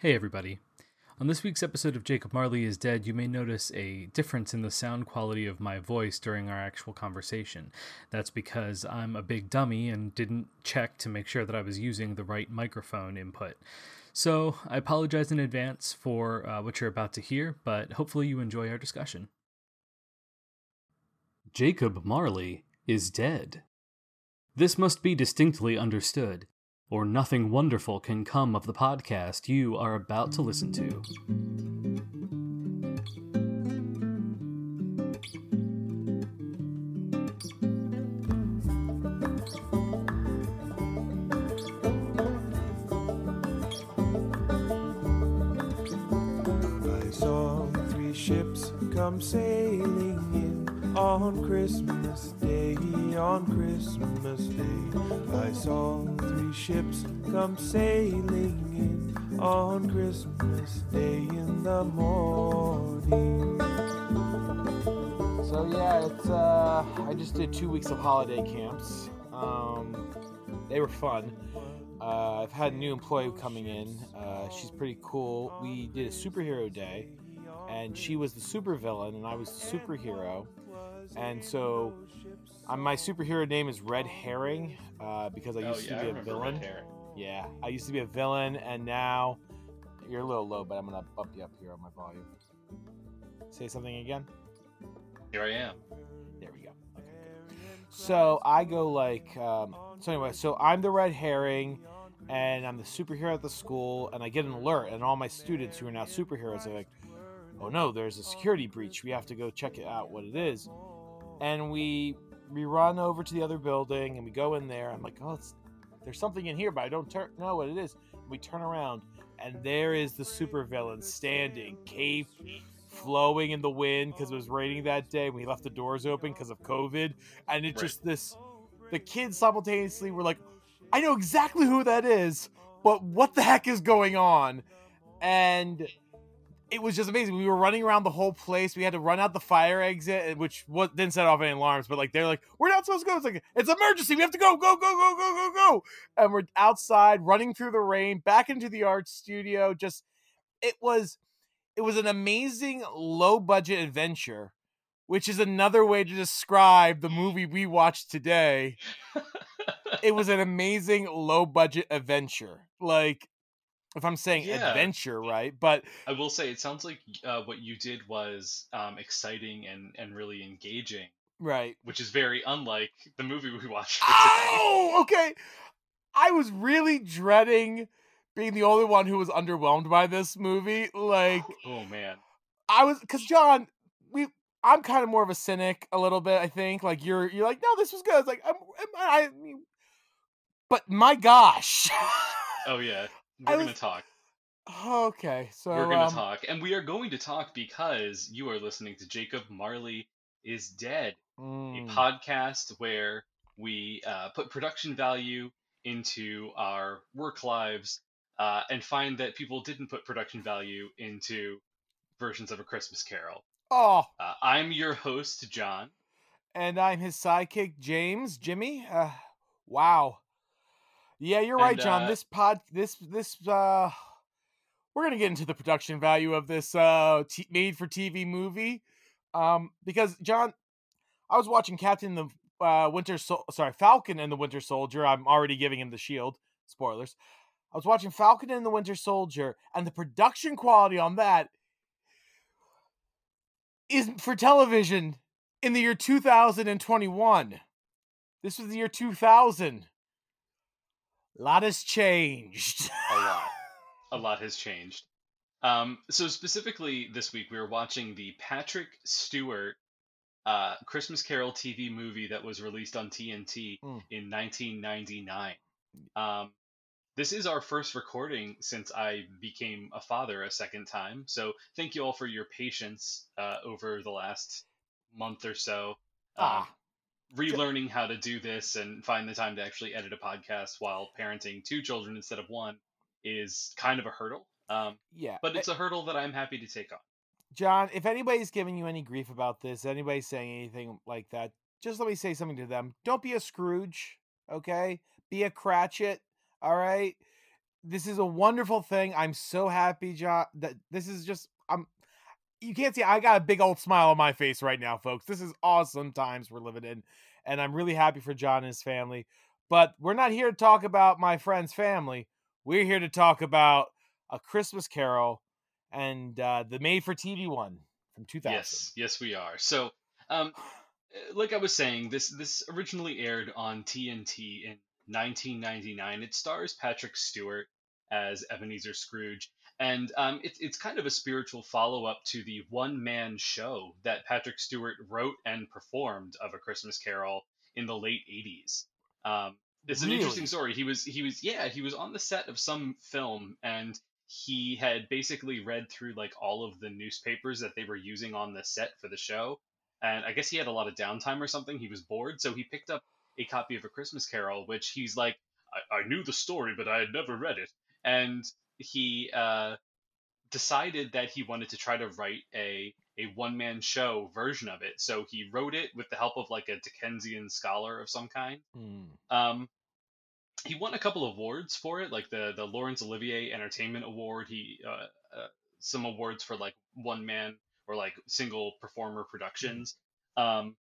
Hey, everybody. On this week's episode of Jacob Marley is Dead, you may notice a difference in the sound quality of my voice during our actual conversation. That's because I'm a big dummy and didn't check to make sure that I was using the right microphone input. So I apologize in advance for uh, what you're about to hear, but hopefully you enjoy our discussion. Jacob Marley is dead. This must be distinctly understood, or nothing wonderful can come of the podcast you are about to listen to. I saw three ships come sailing in on Christmas Day, on Christmas Day. I saw three ships come sailing in on Christmas Day in the morning. So yeah, it's uh, I just did two weeks of holiday camps. Um, they were fun. Uh, I've had a new employee coming in. Uh, she's pretty cool. We did a superhero day, and she was the supervillain, and I was the superhero. And so, um, my superhero name is Red Herring uh, because I Oh, used yeah, to be a villain. Yeah, I used to be a villain, and now you're a little low, but I'm gonna bump you up here on my volume. Say something again. Here I am. There we go. Okay. good. So I go like, um, so anyway, so I'm the red herring, and I'm the superhero at the school, and I get an alert, and all my students who are now superheroes are like, oh no, there's a security breach. We have to go check it out, what it is, and we we run over to the other building, and we go in there. I'm like, oh, it's, there's something in here, but I don't tur- know what it is. We turn around, and there is the supervillain standing, cape flowing in the wind because it was raining that day. We left the doors open because of COVID, and it Right. just this. The kids simultaneously were like, "I know exactly who that is, but what the heck is going on?" And it was just amazing. We were running around the whole place. We had to run out the fire exit, which was, didn't set off any alarms. But like they're like, "We're not supposed to go." It's like it's emergency. We have to go, go, go, go, go, go, go. And we're outside, running through the rain, back into the art studio. Just it was it was an amazing low budget adventure which is another way to describe the movie we watched today it was an amazing low budget adventure like if i'm saying Yeah. adventure right but I will say it sounds like uh, what you did was um, exciting and, and really engaging, right which is very unlike the movie we watched oh okay i was really dreading being the only one who was underwhelmed by this movie like Oh man, I was because John, we I'm kind of more of a cynic a little bit. I think like you're you're like no, this was good. It's like I'm, I, I mean, but my gosh. oh yeah, We're gonna talk. okay, so We're gonna um, talk, and we are going to talk because you are listening to Jacob Marley is dead, mm, a podcast where we uh, put production value into our work lives uh, and find that people didn't put production value into versions of a Christmas Carol. oh, Uh, I'm your host, John. and I'm his sidekick, James, Jimmy. Uh, wow. Yeah, you're right, John. uh, This pod, this this uh, we're gonna get into the production value of this uh t- made for TV movie, um, because John, I was watching Captain the uh, Winter Sol- sorry Falcon and the Winter Soldier. I'm already giving him the shield. Spoilers. I was watching Falcon and the Winter Soldier, and the production quality on that is for television in the year 2021. This was the year 2000. A lot has changed. A lot. A lot has changed. Um, so specifically this week, we were watching the Patrick Stewart uh, Christmas Carol TV movie that was released on TNT Mm. in 1999. Um, this is our first recording since I became a father a second time. So thank you all for your patience uh, over the last month or so. Ah. Relearning how to do this and find the time to actually edit a podcast while parenting two children instead of one is kind of a hurdle. Um, Yeah. but eh, it's a hurdle that I'm happy to take on. John, if anybody's giving you any grief about this, anybody's saying anything like that, just let me say something to them. Don't be a Scrooge, okay? Be a Cratchit, all right? This is a wonderful thing. I'm so happy, John, that this is just I'm you can't see I got a big old smile on my face right now, folks. This is awesome times we're living in, and I'm really happy for John and his family. But we're not here to talk about my friend's family. We're here to talk about a Christmas Carol and uh, the made for TV one from 2000. Yes, yes, we are. So, um, uh, like I was saying, this this originally aired on TNT in 1999. It stars Patrick Stewart as Ebenezer Scrooge, and um, it's it's kind of a spiritual follow up to the one man show that Patrick Stewart wrote and performed of A Christmas Carol in the late 80s. Um, it's an interesting story. He was he was yeah he was on the set of some film and he had basically read through like all of the newspapers that they were using on the set for the show. And i guess he had a lot of downtime or something. He was bored. So he picked up a copy of a christmas carol which he's like i, I knew the story but i had never read it. And he uh, decided that he wanted to try to write a a one man show version of it so he wrote it with the help of like a dickensian scholar of some kind Hmm. um, he won a couple of awards for it, like the the Laurence Olivier Entertainment Award. He uh, uh, some awards for like one man or like single performer productions. Um,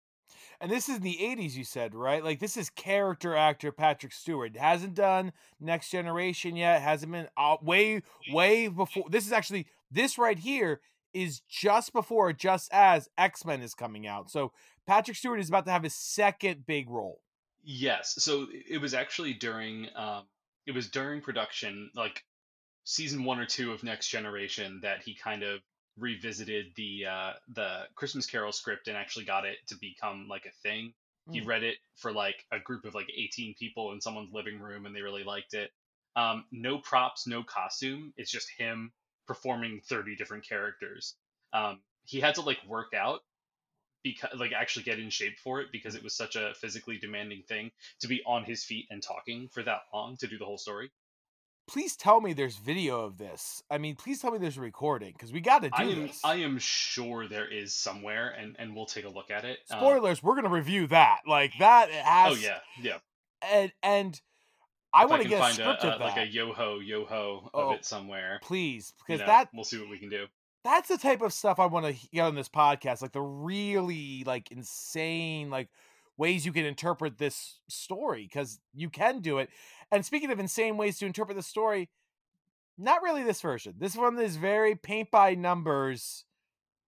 And this is in the 80s, you said, right? Like, this is character actor Patrick Stewart. Hasn't done Next Generation yet. Hasn't been uh, way, way before. This is actually, this right here is just before, just as X Men is coming out. So, Patrick Stewart is about to have his second big role. yes, so it was actually during um, it was during production, like season one or two of Next Generation, that he kind of revisited the uh, the Christmas Carol script and actually got it to become like a thing. He Mm. read it for like a group of like 18 people in someone's living room and they really liked it. Um, no props, no costume. It's just him performing 30 different characters. Um, he had to like work out because like actually get in shape for it because it was such a physically demanding thing to be on his feet and talking for that long to do the whole story. Please tell me there's video of this. I mean, please tell me there's a recording because we got to do I am this. I am sure there is somewhere and and we'll take a look at it. Um, Spoilers, we're going to review that. Like, that has. oh yeah, yeah. And, and I want to get a script a, of like a that. yo ho yo ho Oh, of it somewhere. Please, you because know, that we'll see what we can do. that's the type of stuff I want to get on this podcast, like the really like insane like ways you can interpret this story because you can do it. And speaking of insane ways to interpret the story, not really this version. This one is very paint by numbers.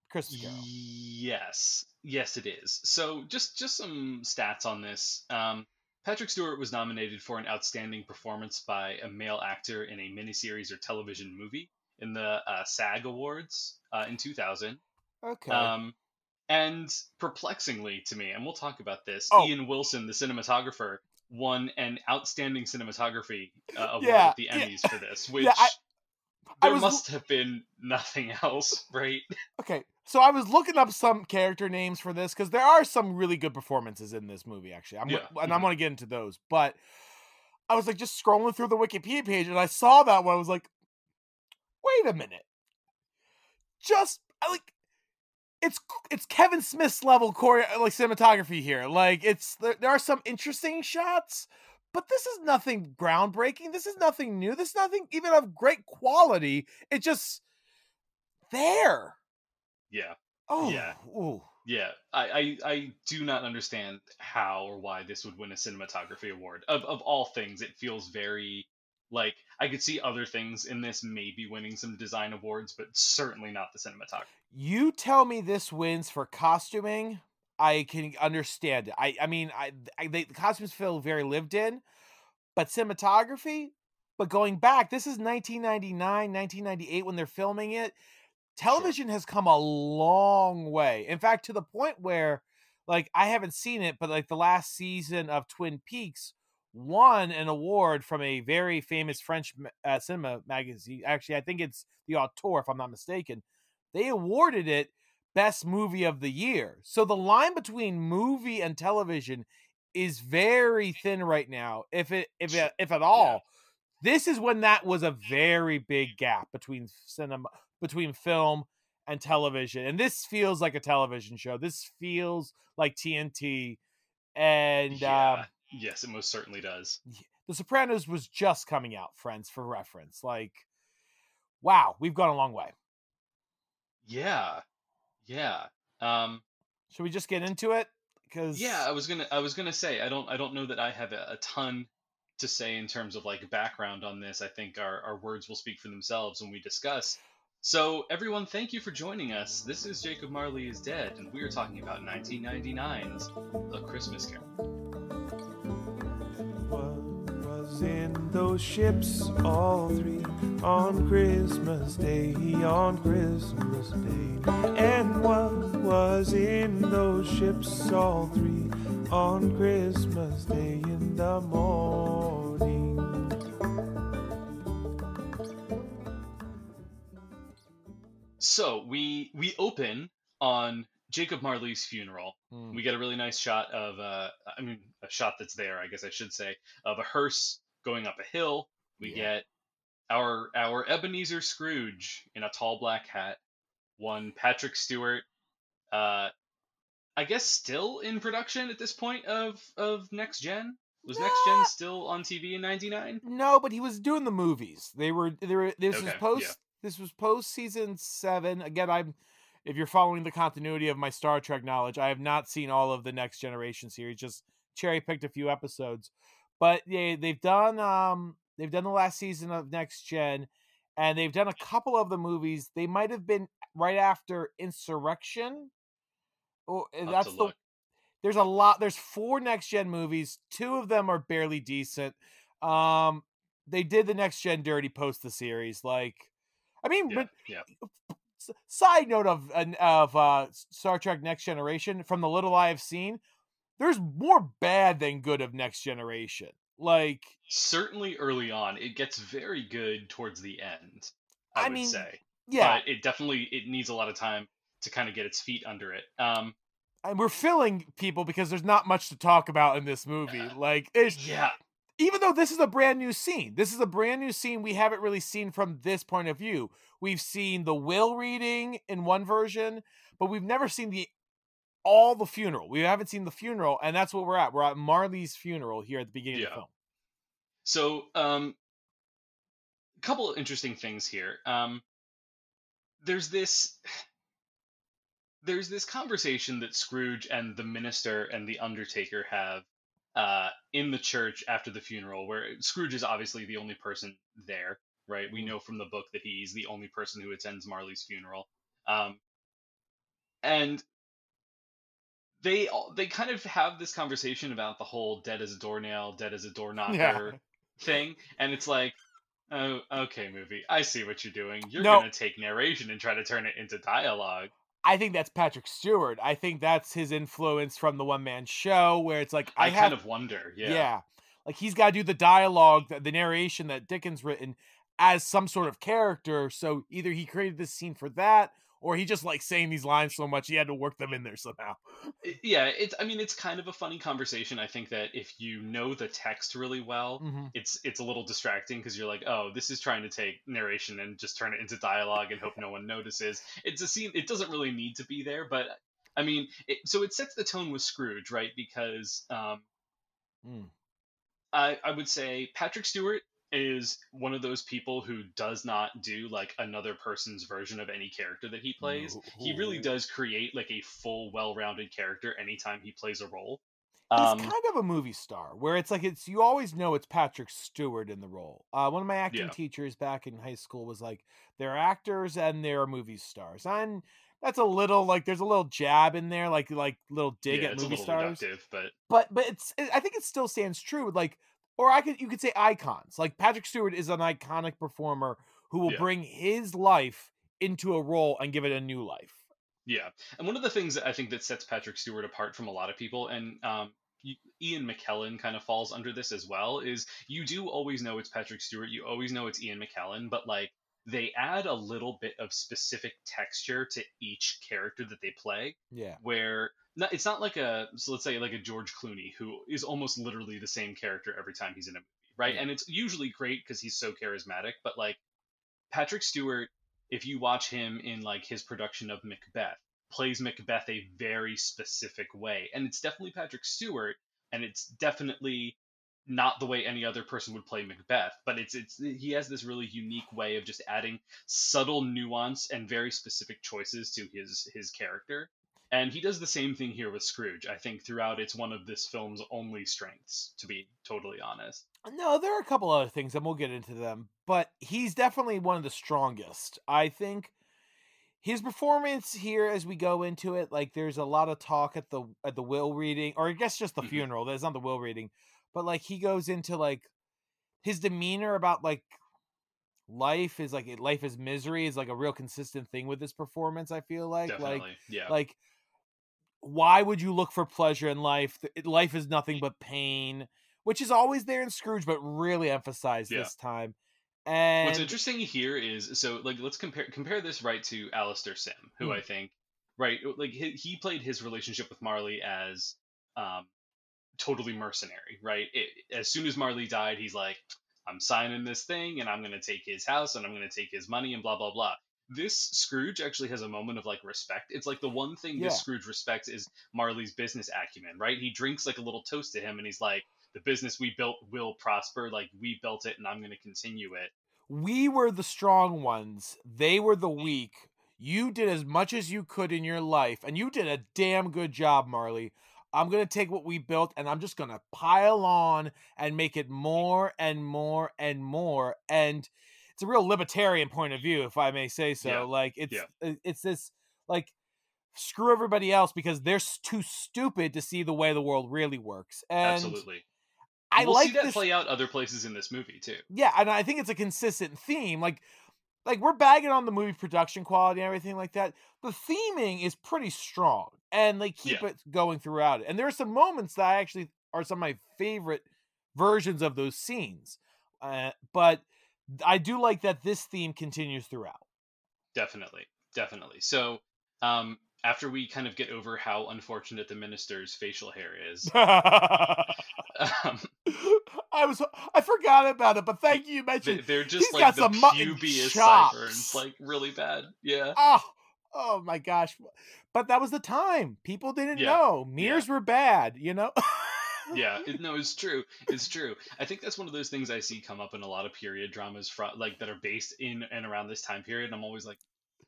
Christmas Carol. Yes, yes, it is. So just just some stats on this. Um, Patrick Stewart was nominated for an outstanding performance by a male actor in a miniseries or television movie in the uh, SAG Awards uh, in 2000. Okay. Um, and perplexingly to me, and we'll talk about this, Oh. Ian Wilson, the cinematographer, won an outstanding cinematography uh, award Yeah, at the yeah. Emmys for this, which Yeah, I- I there was must have been nothing else, right? Okay, so I was looking up some character names for this because there are some really good performances in this movie. Actually, I'm Yeah, and I'm going to get into those. But I was like just scrolling through the Wikipedia page and I saw that one. I was like, wait a minute, just I like it's it's Kevin Smith's level choreo like cinematography here. Like it's there, there are some interesting shots. But this is nothing groundbreaking. This is nothing new. This is nothing even of great quality. It's just there. Yeah. Oh, Yeah. Ooh. Yeah, I, I I do not understand how or why this would win a cinematography award. Of of all things, it feels very like I could see other things in this maybe winning some design awards, but certainly not the cinematography. You tell me this wins for costuming, I can understand it. I I mean, I, I they, the costumes feel very lived in, but cinematography. But going back, this is 1999, 1998 when they're filming it. Television has come a long way. In fact, to the point where, like, I haven't seen it, but like the last season of Twin Peaks won an award from a very famous French uh, cinema magazine. Actually, I think it's the Auteur, if I'm not mistaken. They awarded it best movie of the year. So the line between movie and television is very thin right now, if it if it, if at all. This is when that was a very big gap between cinema between film and television. And this feels like a television show. This feels like TNT and yeah. um, yes, it most certainly does. The Sopranos was just coming out, friends, for reference. Like, wow, we've gone a long way. Yeah, yeah. Um, Should we just get into it? Because yeah, I was gonna, I was gonna say, I don't, I don't know that I have a, a ton to say in terms of like background on this. I think our, our words will speak for themselves when we discuss. So, everyone, thank you for joining us. This is Jacob Marley is Dead, and we are talking about 1999's A Christmas Carol. What was in those ships, all three, on Christmas Day, on Christmas Day? And what was in those ships, all three, on Christmas Day in the morning? So we we open on Jacob Marley's funeral. Hmm. We get a really nice shot of uh I mean a shot that's there, I guess I should say, of a hearse going up a hill. We Yeah. get our our Ebenezer Scrooge in a tall black hat, one Patrick Stewart, uh I guess still in production at this point of of Next Gen. Was Next Gen still on TV in '99? No, but he was doing the movies. They were they were this was Okay, yeah. post this was post season seven. Again, I'm if you're following the continuity of my Star Trek knowledge, I have not seen all of the next generation series, just cherry picked a few episodes. But yeah, they've done um they've done the last season of Next Gen and they've done a couple of the movies. They might have been right after Insurrection. Oh, I'll that's the look. there's a lot there's four next gen movies two of them are barely decent um they did the next gen dirty post the series like i mean Yeah, but yeah. side note of an- of uh star trek next generation from the little i have seen there's more bad than good of next generation like Certainly early on, it gets very good towards the end. I, I would mean, say. yeah but it definitely it needs a lot of time to kind of get its feet under it. Um, and we're filling people because there's not much to talk about in this movie like it's yeah, even though this is a brand new scene, this is a brand new scene we haven't really seen from this point of view. We've seen the will reading in one version, but we've never seen the all the funeral. We haven't seen the funeral, and that's what we're at. We're at Marley's funeral here at the beginning of the film. So, um, a couple of interesting things here. Um, there's this, there's this conversation that Scrooge and the minister and the Undertaker have uh, in the church after the funeral, where Scrooge is obviously the only person there, right? We know from the book that he's the only person who attends Marley's funeral, um, and they they kind of have this conversation about the whole dead as a doornail, dead as a door knocker Yeah. thing, and it's like, oh, okay, movie, I see what you're doing. You're No. gonna take narration and try to turn it into dialogue. I think that's Patrick Stewart. I think that's his influence from the one man show, where it's like I, I, have kind of wonder, yeah. Yeah. Like he's got to do the dialogue, the, the narration that Dickens written as some sort of character. So either he created this scene for that or he just likes saying these lines so much he had to work them in there somehow. Yeah. It's, I mean, it's kind of a funny conversation. I think that if you know the text really well, Mhm. it's it's a little distracting because you're like, oh, this is trying to take narration and just turn it into dialogue and hope no one notices. It's a scene. It doesn't really need to be there, but I mean, it, so it sets the tone with Scrooge, right? Because um, Mm. I I would say Patrick Stewart is one of those people who does not do like another person's version of any character that he plays. He really does create like a full, well-rounded character anytime he plays a role. He's Um, kind of a movie star where it's like it's you always know it's Patrick Stewart in the role. Uh, one of my acting Yeah. teachers back in high school was like they're actors and they're movie stars. And that's a little like there's a little jab in there, like like little dig yeah, at movie stars. but but but it's it- I think it still stands true. Like, or I could you could say icons. Like Patrick Stewart is an iconic performer who will Yeah. bring his life into a role and give it a new life. Yeah, and one of the things that I think that sets Patrick Stewart apart from a lot of people, and um, Ian McKellen kind of falls under this as well. Is you do always know it's Patrick Stewart, you always know it's Ian McKellen, but like they add a little bit of specific texture to each character that they play. Yeah. Where not, it's not like a so let's say like a George Clooney who is almost literally the same character every time he's in a movie, right? Yeah. And it's usually great because he's so charismatic, but like Patrick Stewart, if you watch him in like his production of Macbeth, plays Macbeth a very specific way, and it's definitely Patrick Stewart, and it's definitely not the way any other person would play Macbeth, but it's it's he has this really unique way of just adding subtle nuance and very specific choices to his his character. And he does the same thing here with Scrooge. I think throughout it's one of this film's only strengths, to be totally honest. No, there are a couple other things, and we'll get into them. But he's definitely one of the strongest. I think his performance here, as we go into it, like there's a lot of talk at the at the will reading, or I guess just the Mhm. funeral. That's not the will reading, but like he goes into like his demeanor about like life is like life is misery is like a real consistent thing with this performance. I feel like Definitely. like yeah. like why would you look for pleasure in life life is nothing but pain which is always there in scrooge but really emphasized Yeah. this time and What's interesting here is so like let's compare compare this right to Alistair Sim, who Hmm. I think right like he, he played his relationship with Marley as um totally mercenary, right? It, as soon as Marley died, he's like, I'm signing this thing and I'm gonna take his house and I'm gonna take his money and blah blah blah. This Scrooge actually has a moment of like respect. It's like the one thing Yeah. this Scrooge respects is Marley's business acumen, right? He drinks like a little toast to him and he's like, the business we built will prosper. Like we built it and I'm gonna continue it. we were the strong ones they were the mm. weak you did as much as you could in your life and you did a damn good job marley i'm going to take what we built and i'm just going to pile on and make it more and more and more and it's a real libertarian point of view if i may say so Yeah. like it's Yeah. it's this like screw everybody else because they're too stupid to see the way the world really works and Absolutely. i we'll like see that this play out other places in this movie too. yeah, and I think it's a consistent theme. Like, like we're bagging on the movie production quality and everything like that. The theming is pretty strong, and they keep Yeah. it going throughout it. And there are some moments that I actually are some of my favorite versions of those scenes. Uh, but I do like that this theme continues throughout. Definitely, definitely. So, um, after we kind of get over how unfortunate the minister's facial hair is, um, I was I forgot about it, but thank you. You they, mentioned they're just like got the pubious sideburns, like really bad. Yeah, Oh, oh my gosh. But that was the time. People didn't Yeah, know. Mirrors were bad, you know? yeah. It, no, it's true. It's true. I think that's one of those things I see come up in a lot of period dramas, fro- like that are based in and around this time period. And I'm always like,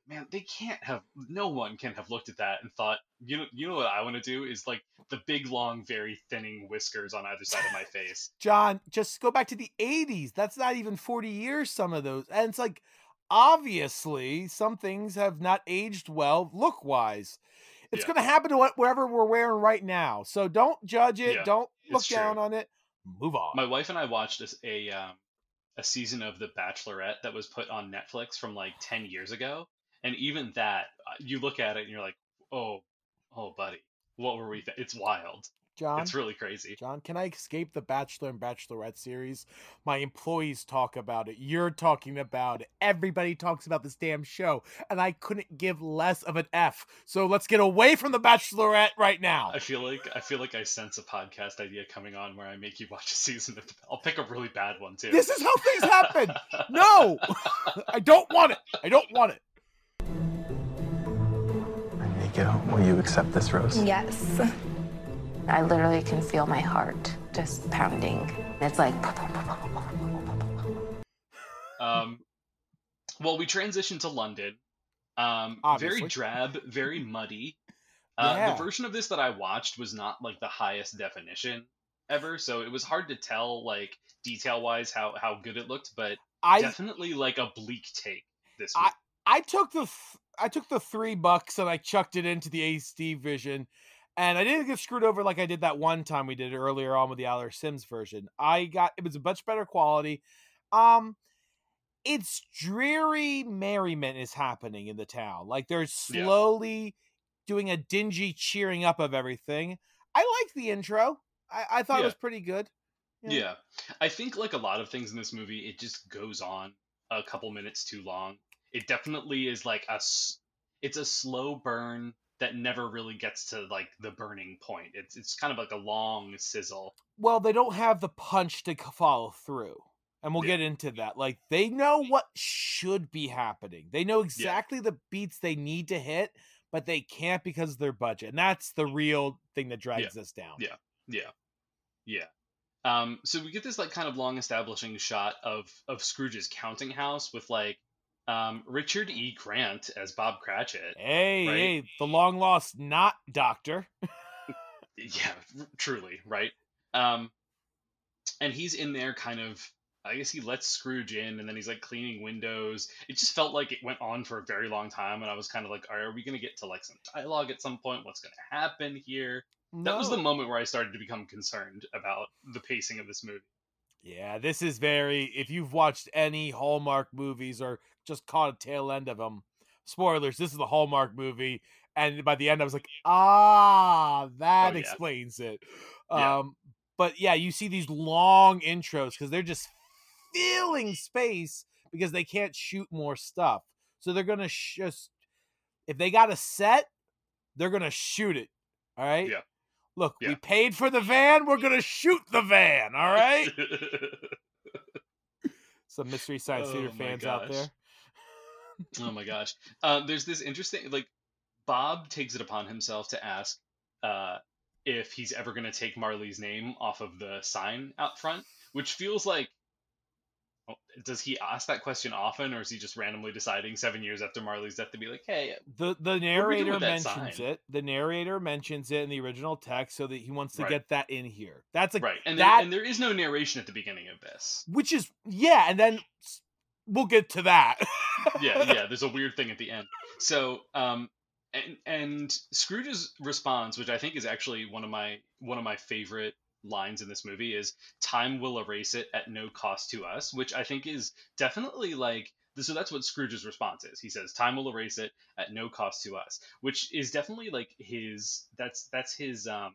man, they can't have. No one can have looked at that and thought, you know, you know what I want to do is like the big, long, very thinning whiskers on either side of my face. John, just go back to the 80s. That's not even 40 years, some of those. And it's like, obviously, some things have not aged well look wise. It's Yeah. going to happen to what- whatever we're wearing right now. So don't judge it. Yeah, don't look down true. on it. Move on. My wife and I watched this, a um, a season of The Bachelorette that was put on Netflix from like ten years ago, and even that, uh, you look at it and you're like, oh, oh, buddy, what were we? Th- it's wild. John, It's really crazy. John, can I escape the Bachelor and Bachelorette series? My employees talk about it. You're talking about it. Everybody talks about this damn show, and I couldn't give less of an F. So let's get away from the Bachelorette right now. I feel like I feel like I sense a podcast idea coming on where I make you watch a season of. The, I'll pick a really bad one too. This is how things happen. No, I don't want it. I don't want it. Nico, will you accept this rose? Yes. I literally can feel my heart just pounding. It's like, Um, well, we transitioned to London. Um, Obviously. very drab, very muddy. Uh, Yeah. The version of this that I watched was not like the highest definition ever, so it was hard to tell like detail wise how how good it looked, but I definitely like a bleak take. This I- I took the th- I took the three bucks and I chucked it into the HD vision, and I didn't get screwed over like I did that one time we did it earlier on with the Aller Sims version. I got it was a much better quality. Um, it's dreary merriment is happening in the town. Like they're slowly doing a dingy cheering up of everything. I like the intro. I, I thought Yeah. it was pretty good. Yeah. Yeah. I think like a lot of things in this movie, it just goes on a couple minutes too long. It definitely is like a it's a slow burn that never really gets to like the burning point. It's it's kind of like a long sizzle. Well, they don't have the punch to follow through. And we'll Yeah. get into that. Like they know what should be happening. They know exactly the beats they need to hit, but they can't because of their budget. And that's the real thing that drags us down. Yeah. Yeah. Yeah. Um so we get this like kind of long establishing shot of of Scrooge's counting house with like um Richard E. Grant as Bob Cratchit. Hey, Right. hey, the long lost not doctor. yeah truly right um and he's in there kind of i guess he lets scrooge in and then he's like cleaning windows it just felt like it went on for a very long time and i was kind of like are we going to get to like some dialogue at some point what's going to happen here that was the moment where i started to become concerned about the pacing of this movie Yeah, this is very. If you've watched any Hallmark movies or just caught a tail end of them, spoilers. This is the Hallmark movie, and by the end, I was like, ah, that Oh, yeah. explains it. Yeah. Um, but yeah, you see these long intros because they're just filling space because they can't shoot more stuff, so they're gonna sh- just if they got a set, they're gonna shoot it. All right. Yeah. Look, we paid for the van. We're gonna shoot the van. All right. Some mystery science theater Oh fans out there. oh my gosh uh, there's this interesting like bob takes it upon himself to ask uh, if he's ever going to take marley's name off of the sign out front which feels like does he ask that question often or is he just randomly deciding seven years after marley's death to be like hey The the narrator mentions sign? it. The narrator mentions it in the original text, so that he wants to Right. get that in here. That's a right and, that there, and there is no narration at the beginning of this which is yeah, and then we'll get to that. yeah yeah there's a weird thing at the end so um and and scrooge's response which i think is actually one of my one of my favorite lines in this movie is time will erase it at no cost to us which i think is definitely like so that's what scrooge's response is he says time will erase it at no cost to us which is definitely like his that's that's his um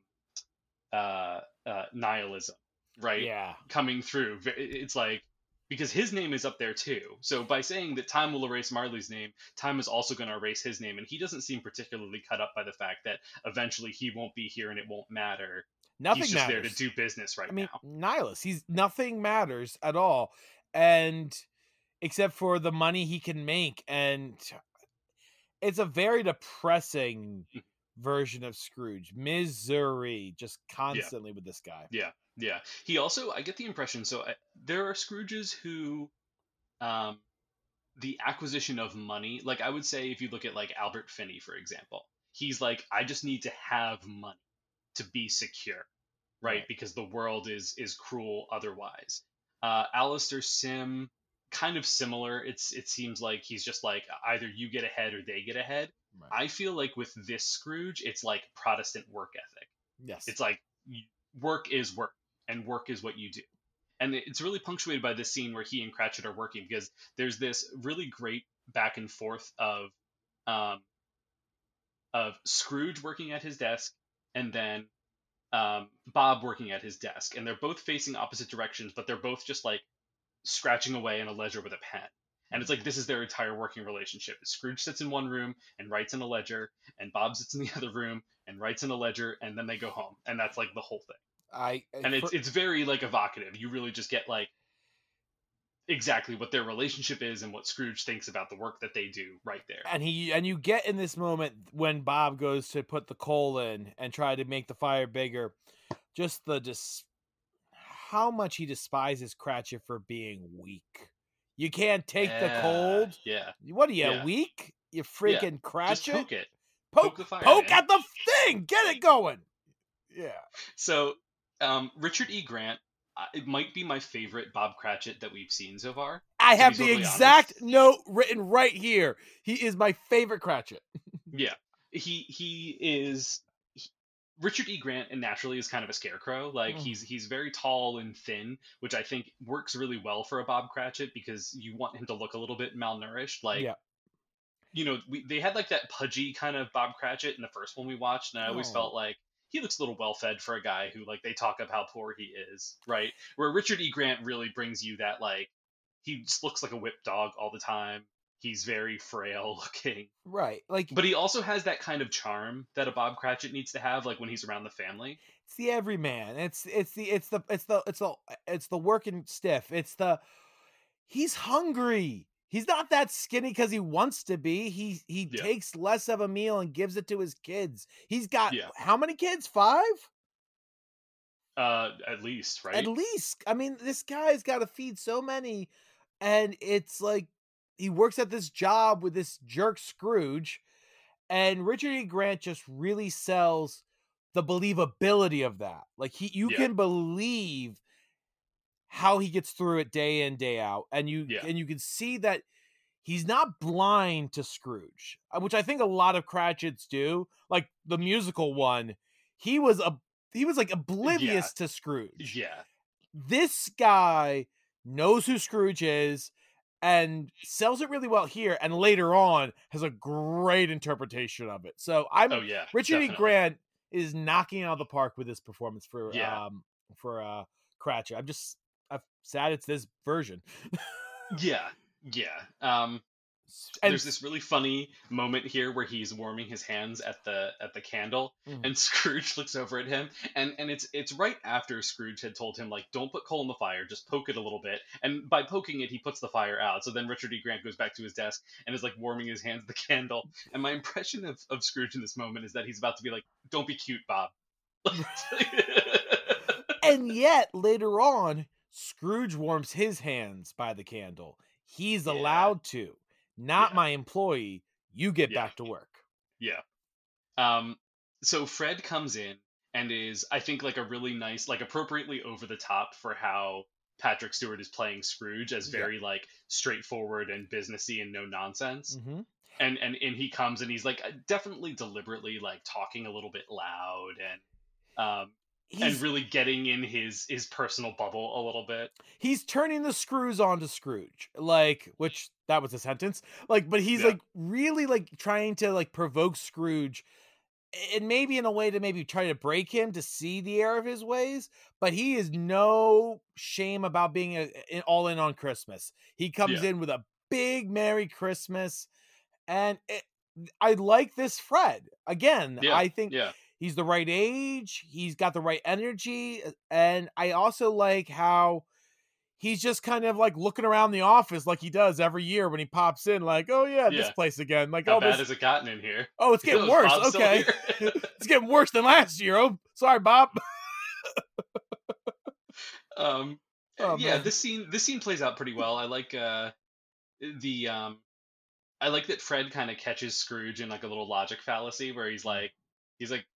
uh uh nihilism right Yeah. coming through. It's like because his name is up there too. So by saying that time will erase Marley's name, time is also going to erase his name, and he doesn't seem particularly cut up by the fact that eventually he won't be here and it won't matter. Nothing He's just matters. there to do business right I mean, now. nihilist. He's nothing matters at all, and except for the money he can make, and it's a very depressing Mm. version of Scrooge. Misery, just constantly with this guy. Yeah, yeah. He also, I get the impression. So I, there are Scrooges who, um, the acquisition of money. Like I would say, if you look at like Albert Finney, for example, he's like, I just need to have money to be secure, right? Right. Because the world is is cruel otherwise. Uh, Alistair Sim, kind of similar. It's it seems like he's just like either you get ahead or they get ahead. Right. I feel like with this Scrooge, it's like Protestant work ethic. yes, It's like work is work, and work is what you do. And it's really punctuated by this scene where he and Cratchit are working because there's this really great back and forth of, um, of Scrooge working at his desk and then um, Bob working at his desk, and they're both facing opposite directions, but they're both just like scratching away in a ledger with a pen. And it's like this is their entire working relationship. Scrooge sits in one room and writes in a ledger, and Bob sits in the other room and writes in a ledger, and then they go home, and that's like the whole thing. I And it's for- it's very like evocative. You really just get like exactly what their relationship is and what Scrooge thinks about the work that they do right there. and he and you get in this moment when Bob goes to put the coal in and try to make the fire bigger, just the dis- how much he despises Cratchit for being weak. You can't take the cold. Yeah. What are you Yeah. weak? You freaking Just Cratchit. poke it. poke, poke the fire, poke man. at the thing. Get it going. Yeah. So, um, Richard E. Grant, it might be my favorite Bob Cratchit that we've seen so far. I have the exact honest. note written right here. He is my favorite Cratchit. Yeah, he he is. he- Richard E. Grant, and naturally is kind of a scarecrow. Like Mm. he's he's very tall and thin, which I think works really well for a Bob Cratchit because you want him to look a little bit malnourished. Like, Yeah. you know, we, they had like that pudgy kind of Bob Cratchit in the first one we watched, and I always Oh. felt like he looks a little well fed for a guy who like they talk of how poor he is, right? Where Richard E. Grant really brings you that like he just looks like a whip dog all the time. He's very frail looking. Right. Like But he also has that kind of charm that a Bob Cratchit needs to have, like when he's around the family. it's the everyman. It's it's the it's the it's the it's the it's the working stiff. It's the he's hungry. He's not that skinny because he wants to be. He he Yeah. takes less of a meal and gives it to his kids. He's got Yeah. how many kids? Five? Uh, at least, right? At least. I mean, this guy's got to feed so many, and it's like he works at this job with this jerk Scrooge, and Richard E. Grant just really sells the believability of that. Like he, you Yeah. can believe how he gets through it day in day out, and you Yeah. and you can see that he's not blind to Scrooge, uh, which I think a lot of Cratchits do. Like the musical one, he was a he was like oblivious to Scrooge Yeah. this guy knows who Scrooge is and sells it really well here and later on has a great interpretation of it. So I'm Oh yeah. Richard E. Grant is knocking out of the park with this performance for Yeah. um for uh Cratchit. I'm just I'm sad it's this version. Yeah. Yeah. Um And there's this really funny moment here where he's warming his hands at the at the candle Mhm. and Scrooge looks over at him and and it's it's right after Scrooge had told him like don't put coal in the fire just poke it a little bit and by poking it he puts the fire out so then Richard E. Grant goes back to his desk and is like warming his hands at the candle and my impression of, of Scrooge in this moment is that he's about to be like don't be cute Bob and yet later on Scrooge warms his hands by the candle. He's Yeah. allowed to. Not Yeah. my employee. You get Yeah. back to work. Yeah. Um so Fred comes in and is I think like a really nice like appropriately over the top for how Patrick Stewart is playing Scrooge as very like straightforward and businessy and no nonsense. Mm-hmm. And and and he comes and he's like definitely deliberately like talking a little bit loud and um and really getting in his his personal bubble a little bit. he's turning the screws onto Scrooge, like which that was a sentence, like, but he's Yeah. like really like trying to like provoke Scrooge, and maybe in a way to maybe try to break him to see the error of his ways. But he is no shame about being a, in- all in on Christmas. He comes Yeah. in with a big Merry Christmas, and it, I like this Fred again. Yeah. I think. He's the right age he's got the right energy and i also like how he's just kind of like looking around the office like he does every year when he pops in like oh yeah, this place again like How oh bad this, has it gotten in here? oh it's getting worse okay it's getting worse than last year oh sorry bob um Oh, yeah man. this scene this scene plays out pretty well i like uh the um i like that fred kind of catches scrooge in like a little logic fallacy where he's like he's like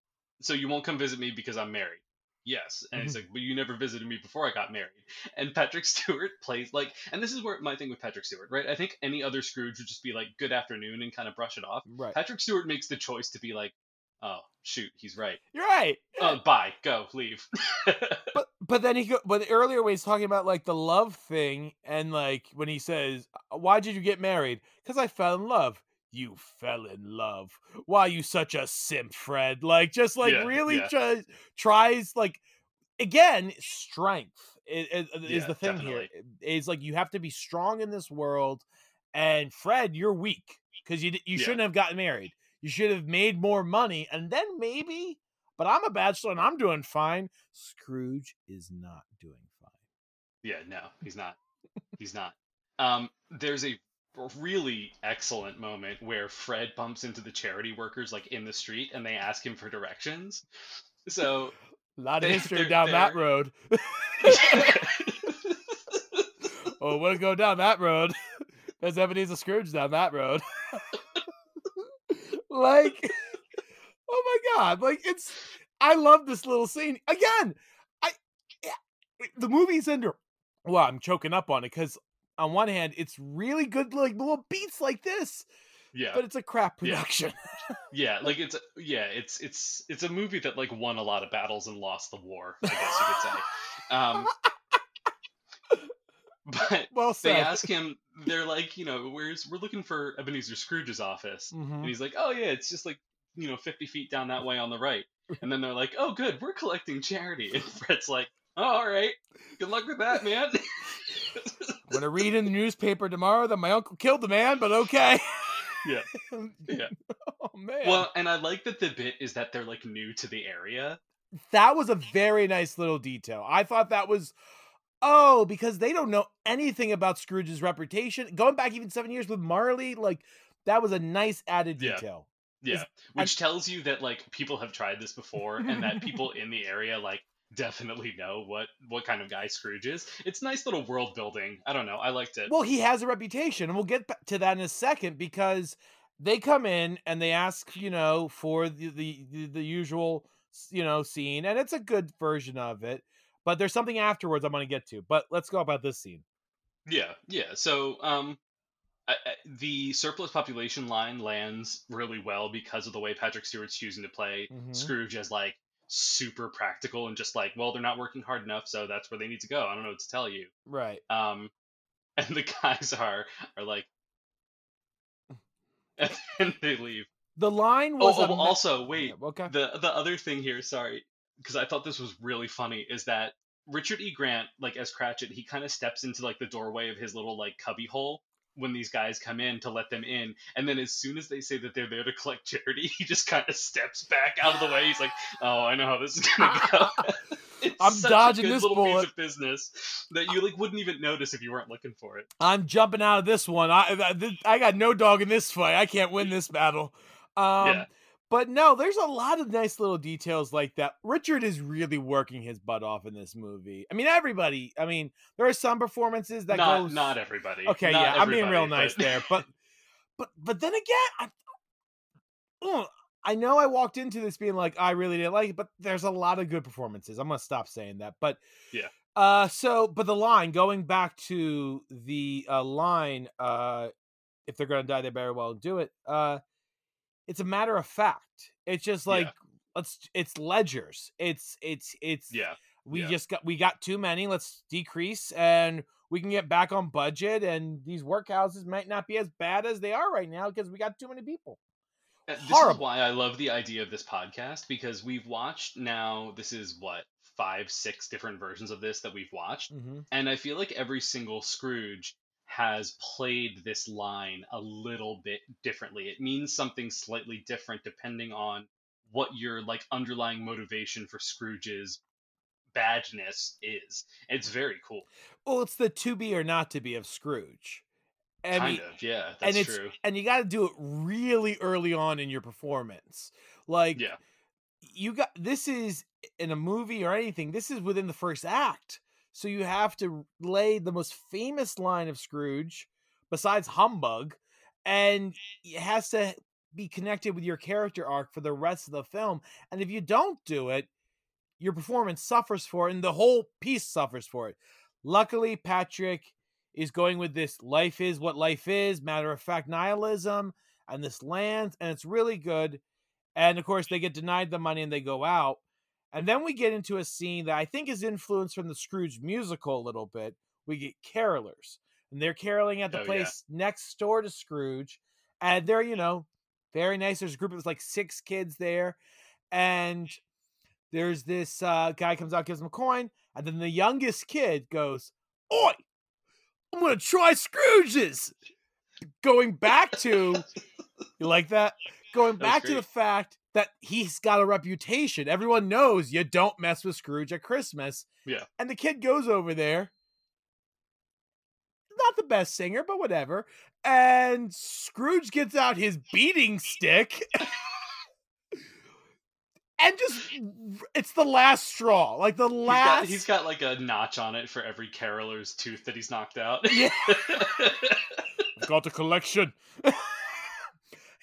so you won't come visit me because i'm married. Yes. And he's mm-hmm. like but you never visited me before i got married. And patrick stewart plays like and this is where my thing with patrick stewart right? I think any other scrooge would just be like good afternoon and kind of brush it off. Right. Patrick stewart makes the choice to be like oh shoot he's right. You're right. Oh bye. Go. Leave. But but then he go but earlier when he's talking about like the love thing and like when he says why did you get married? Because i fell in love you fell in love why you such a simp fred like just like Yeah, really yeah. tries tries like again strength is, is, is Yeah, the thing definitely. here is like you have to be strong in this world and fred you're weak because you you shouldn't have gotten married you should have made more money and then maybe but i'm a bachelor and i'm doing fine scrooge is not doing fine Yeah, no, he's not. He's not. Um, there's a really excellent moment where Fred bumps into the charity workers like in the street and they ask him for directions. So a lot of They- history they're- down that they're- road. Oh want to go down that road. There's ebenezer scrooge down that road. Like oh my god like it's i love this little scene. Again i yeah, the movie's under well i'm choking up on it because on one hand it's really good like little beats like this yeah, but it's a crap Yeah. production yeah, like it's yeah, it's it's it's a movie that like won a lot of battles and lost the war, I guess you could say. Um, but well they ask him, they're like, you know, where's we're looking for Ebenezer Scrooge's office, Mhm. and he's like, oh yeah, it's just like you know, fifty feet down that way on the right. And then they're like, "Oh, good, we're collecting charity." And Fred's like, oh, "All right, good luck with that, man." I'm gonna read in the newspaper tomorrow that my uncle killed the man, but okay. Yeah. Yeah. oh man. well, and I like that the bit is that they're like new to the area. that was a very nice little detail. I thought that was oh, because they don't know anything about Scrooge's reputation. Going back even seven years with Marley, like that was a nice added detail. Yeah, which tells you that like people have tried this before, and that people in the area like definitely know what what kind of guy Scrooge is. It's nice little world building. I don't know. I liked it. Well, he has a reputation, and we'll get to that in a second because they come in and they ask, you know, for the the, the, usual, you know, scene, and it's a good version of it. But there's something afterwards I'm going to get to. But let's go about this scene. Yeah, yeah. So, um, I, I, the surplus population line lands really well because of the way Patrick Stewart's choosing to play Mhm. Scrooge as like super practical and just like, well, they're not working hard enough, so that's where they need to go. I don't know what to tell you. Right. Um, and the guys are are like, and then they leave. The line Oh, was oh, me- also wait. Yeah, okay. The the other thing here, sorry, because I thought this was really funny, is that Richard E. Grant, like as Cratchit, he kind of steps into like the doorway of his little like cubby hole when these guys come in to let them in, and then as soon as they say that they're there to collect charity, he just kind of steps back out of the way. He's like, "Oh, I know how this is gonna go." I'm dodging this little bullet. piece of business that you like wouldn't even notice if you weren't looking for it. I'm jumping out of this one. I I, I got no dog in this fight. I can't win this battle. Um, Yeah. But no, there's a lot of nice little details like that. Richard is really working his butt off in this movie. I mean, everybody. I mean, there are some performances that not goes. not everybody. Okay, Not yeah, I'm being real nice but- there, but but but then again, I, I know I walked into this being like I really didn't like it, but there's a lot of good performances. I'm gonna stop saying that, but Yeah. Uh, so but the line going back to the uh, line, uh, if they're gonna die, they better well do it. Uh, it's a matter of fact. It's just like Yeah. let's. It's ledgers. It's it's it's yeah. we Yeah. just got we got too many let's decrease and we can get back on budget and these workhouses might not be as bad as they are right now because we got too many people Uh, This is Horrible. why I love the idea of this podcast because we've watched now. This is what five, six different versions of this that we've watched, mm-hmm. and I feel like every single Scrooge has played this line a little bit differently. It means something slightly different depending on what your like underlying motivation for Scrooge's badness is. It's very cool. well it's the to be or not to be of scrooge I kind mean, of, yeah, and that's it's true. and you got to do it really early on in your performance like Yeah, you got this is in a movie or anything this is within the first act so you have to lay the most famous line of scrooge besides humbug and it has to be connected with your character arc for the rest of the film and if you don't do it your performance suffers for it and the whole piece suffers for it luckily patrick is going with this life is what life is matter of fact nihilism and this lands and it's really good and of course, they get denied the money and they go out. And then we get into a scene that I think is influenced from the Scrooge musical a little bit. We get carolers, and they're caroling at the Oh, yeah. place next door to Scrooge. And they're, you know, very nice. There's a group of like six kids there. And there's this uh, guy comes out, gives them a coin. And then the youngest kid goes, Oi, I'm going to try Scrooge's. Going back to, you like that? Going That back to the fact that he's got a reputation. Everyone knows you don't mess with Scrooge at Christmas. Yeah. And the kid goes over there. Not the best singer, but whatever. And Scrooge gets out his beating stick. and just it's the last straw. Like the he's last got, he's got like a notch on it for every caroler's tooth that he's knocked out. Yeah. I've got a collection.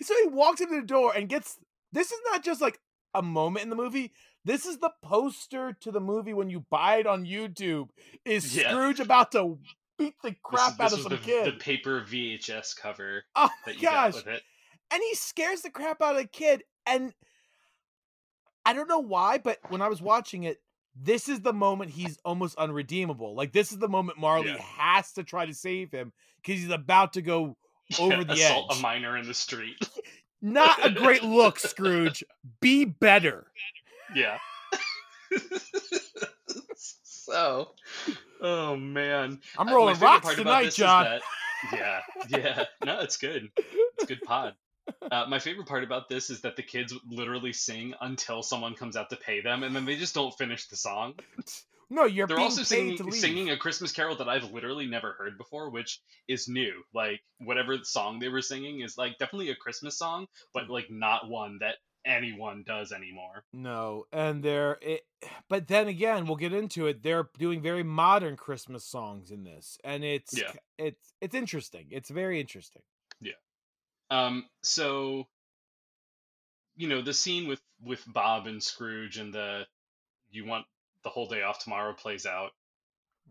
so he walks into the door and gets this is not just like a moment in the movie. This is the poster to the movie when you buy it on YouTube. Is Yeah. Scrooge about to beat the crap is- out this of some the, kid? the paper VHS cover oh my that you got gosh. with it. And he scares the crap out of the kid. And I don't know why, but when I was watching it, this is the moment he's almost unredeemable. Like this is the moment Marley Yeah. has to try to save him because he's about to go over Yeah, the assault edge. a minor in the street. Not a great look, Scrooge. Be better. Yeah. so, oh man, I'm Uh, rolling favorite rocks tonight, John. that- yeah, yeah. No, it's good. It's good pod. Uh, my favorite part about this is that the kids literally sing until someone comes out to pay them, and then they just don't finish the song. No, you're They're being also singing, singing a Christmas carol that I've literally never heard before, which is new. Like whatever song they were singing is like definitely a Christmas song, but like not one that anyone does anymore. No, and they're it, but then again, we'll get into it. They're doing very modern Christmas songs in this, and it's Yeah. it's it's interesting. It's very interesting. Yeah. Um, so you know the scene with with Bob and Scrooge and the you want the whole day off tomorrow plays out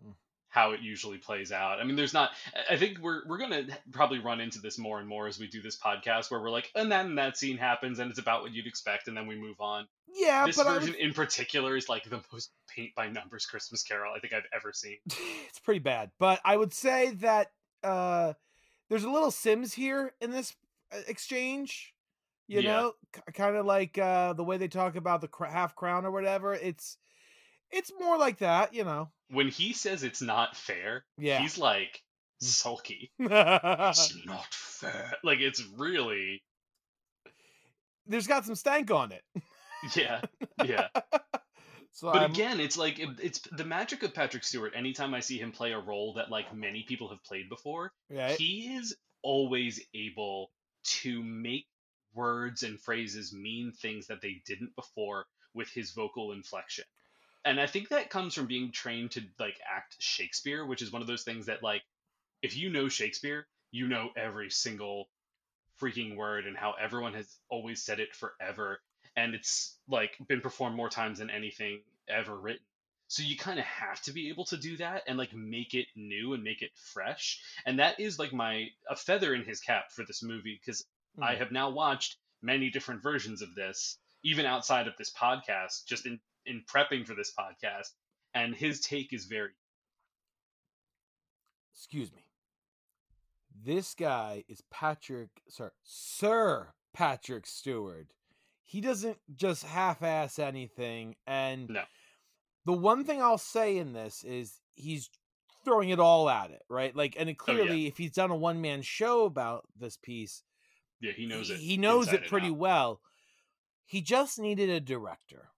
Mm. how it usually plays out. I mean, there's not. I- think we're we're gonna probably run into this more and more as we do this podcast, where we're like, and then that scene happens, and it's about what you'd expect, and then we move on. Yeah, this but I version would- in particular is like the most paint by numbers Christmas Carol I think I've ever seen. it's pretty bad. But I would say that uh there's a little Sims here in this uh, exchange. You Yeah. know, kind of like uh the way they talk about the cr- half crown or whatever. It's it's more like that, you know. When he says it's not fair, Yeah. he's like hmm. sulky. It's not fair. Like it's really There's got some stank on it. yeah, yeah. So But I'm- again, it's like it- it's the magic of Patrick Stewart. Anytime I see him play a role that like many people have played before, Right. he is always able to make words and phrases mean things that they didn't before with his vocal inflection. And I think that comes from being trained to like act Shakespeare, which is one of those things that like if you know Shakespeare, you know every single freaking word and how everyone has always said it forever and it's like been performed more times than anything ever written. So you kind of have to be able to do that and like make it new and make it fresh. And that is like my a feather in his cap for this movie because I Mm. have now watched many different versions of this, even outside of this podcast, just in in prepping for this podcast. And his take is very excuse me. This guy is Patrick, sorry, Sir Patrick Stewart. He doesn't just half-ass anything, and No. the one thing I'll say in this is he's throwing it all at it, right? Like, and it Oh, yeah. clearly, if he's done a one-man show about this piece, yeah, he knows it. He knows it pretty well. He just needed a director.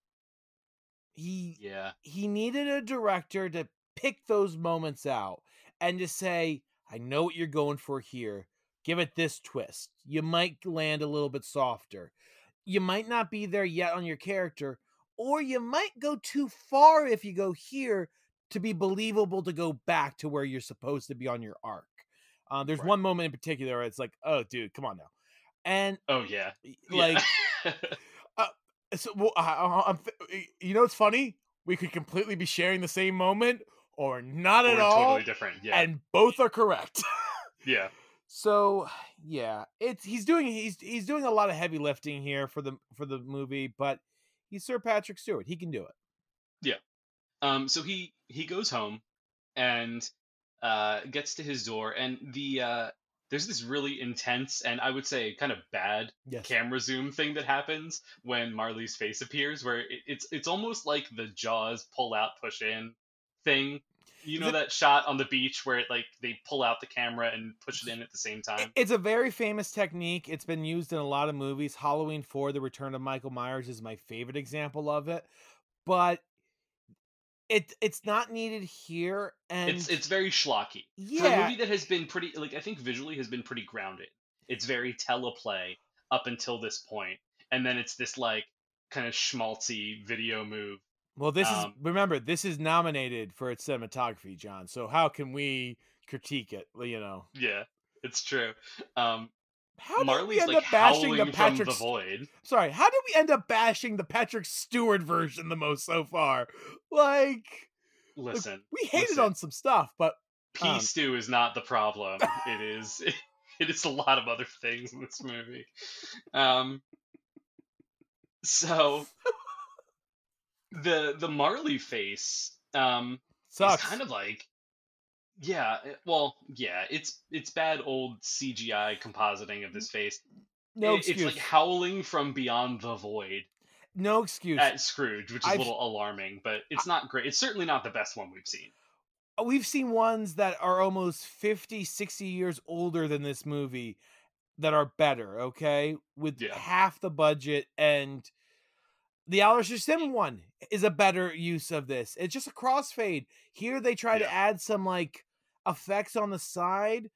He Yeah. he needed a director to pick those moments out and to say, I know what you're going for here. Give it this twist. You might land a little bit softer. You might not be there yet on your character, or you might go too far if you go here to be believable to go back to where you're supposed to be on your arc. Uh, there's Right. one moment in particular. Where it's like, oh, dude, come on now, and Oh yeah. like Yeah. so, well, I, th- you know, it's funny. We could completely be sharing the same moment, or not Or at all, totally different. Yeah. and both are correct. yeah. so, yeah, it's he's doing he's he's doing a lot of heavy lifting here for the for the movie, but he's Sir Patrick Stewart. He can do it. Yeah. Um, so he he goes home and uh, gets to his door, and the uh, there's this really intense and I would say kind of bad Yes. camera zoom thing that happens when Marley's face appears, where it, it's it's almost like the Jaws pull out push in thing. You know it- that shot on the beach where it like they pull out the camera and push it in at the same time. It's a very famous technique. It's been used in a lot of movies. Halloween 4 The Return of Michael Myers is my favorite example of it. But it it's not needed here and It's it's very schlocky. For a movie that has been pretty like I think visually has been pretty grounded. It's very teleplay up until this point, and then it's this like kind of schmaltzy video move. Well, this Um, is remember this is nominated for its cinematography, John. So how can we critique it? You know, Yeah, it's true. Um, how did we end like up bashing the Patrick? the void. Sorry, how did we end up bashing the Patrick Stewart version the most so far? Like, Listen, we hated listen. on some stuff, but P um, stew is not the problem. it is it is a lot of other things in this movie. Um, so the the Marley face um sucks. is kind of like yeah it- well yeah it's it's bad old cgi compositing of this face no It- excuse. it's like howling from beyond the void no excuse. at Scrooge, which is I've- a little alarming, but it's not great. It's certainly not the best one we've seen. Uh, we've seen ones that are almost 50, 60 years older than this movie that are better, okay? With Yeah. half the budget and the Alastair Sim one is a better use of this. It's just a crossfade. Here they try to add some like effects on the side.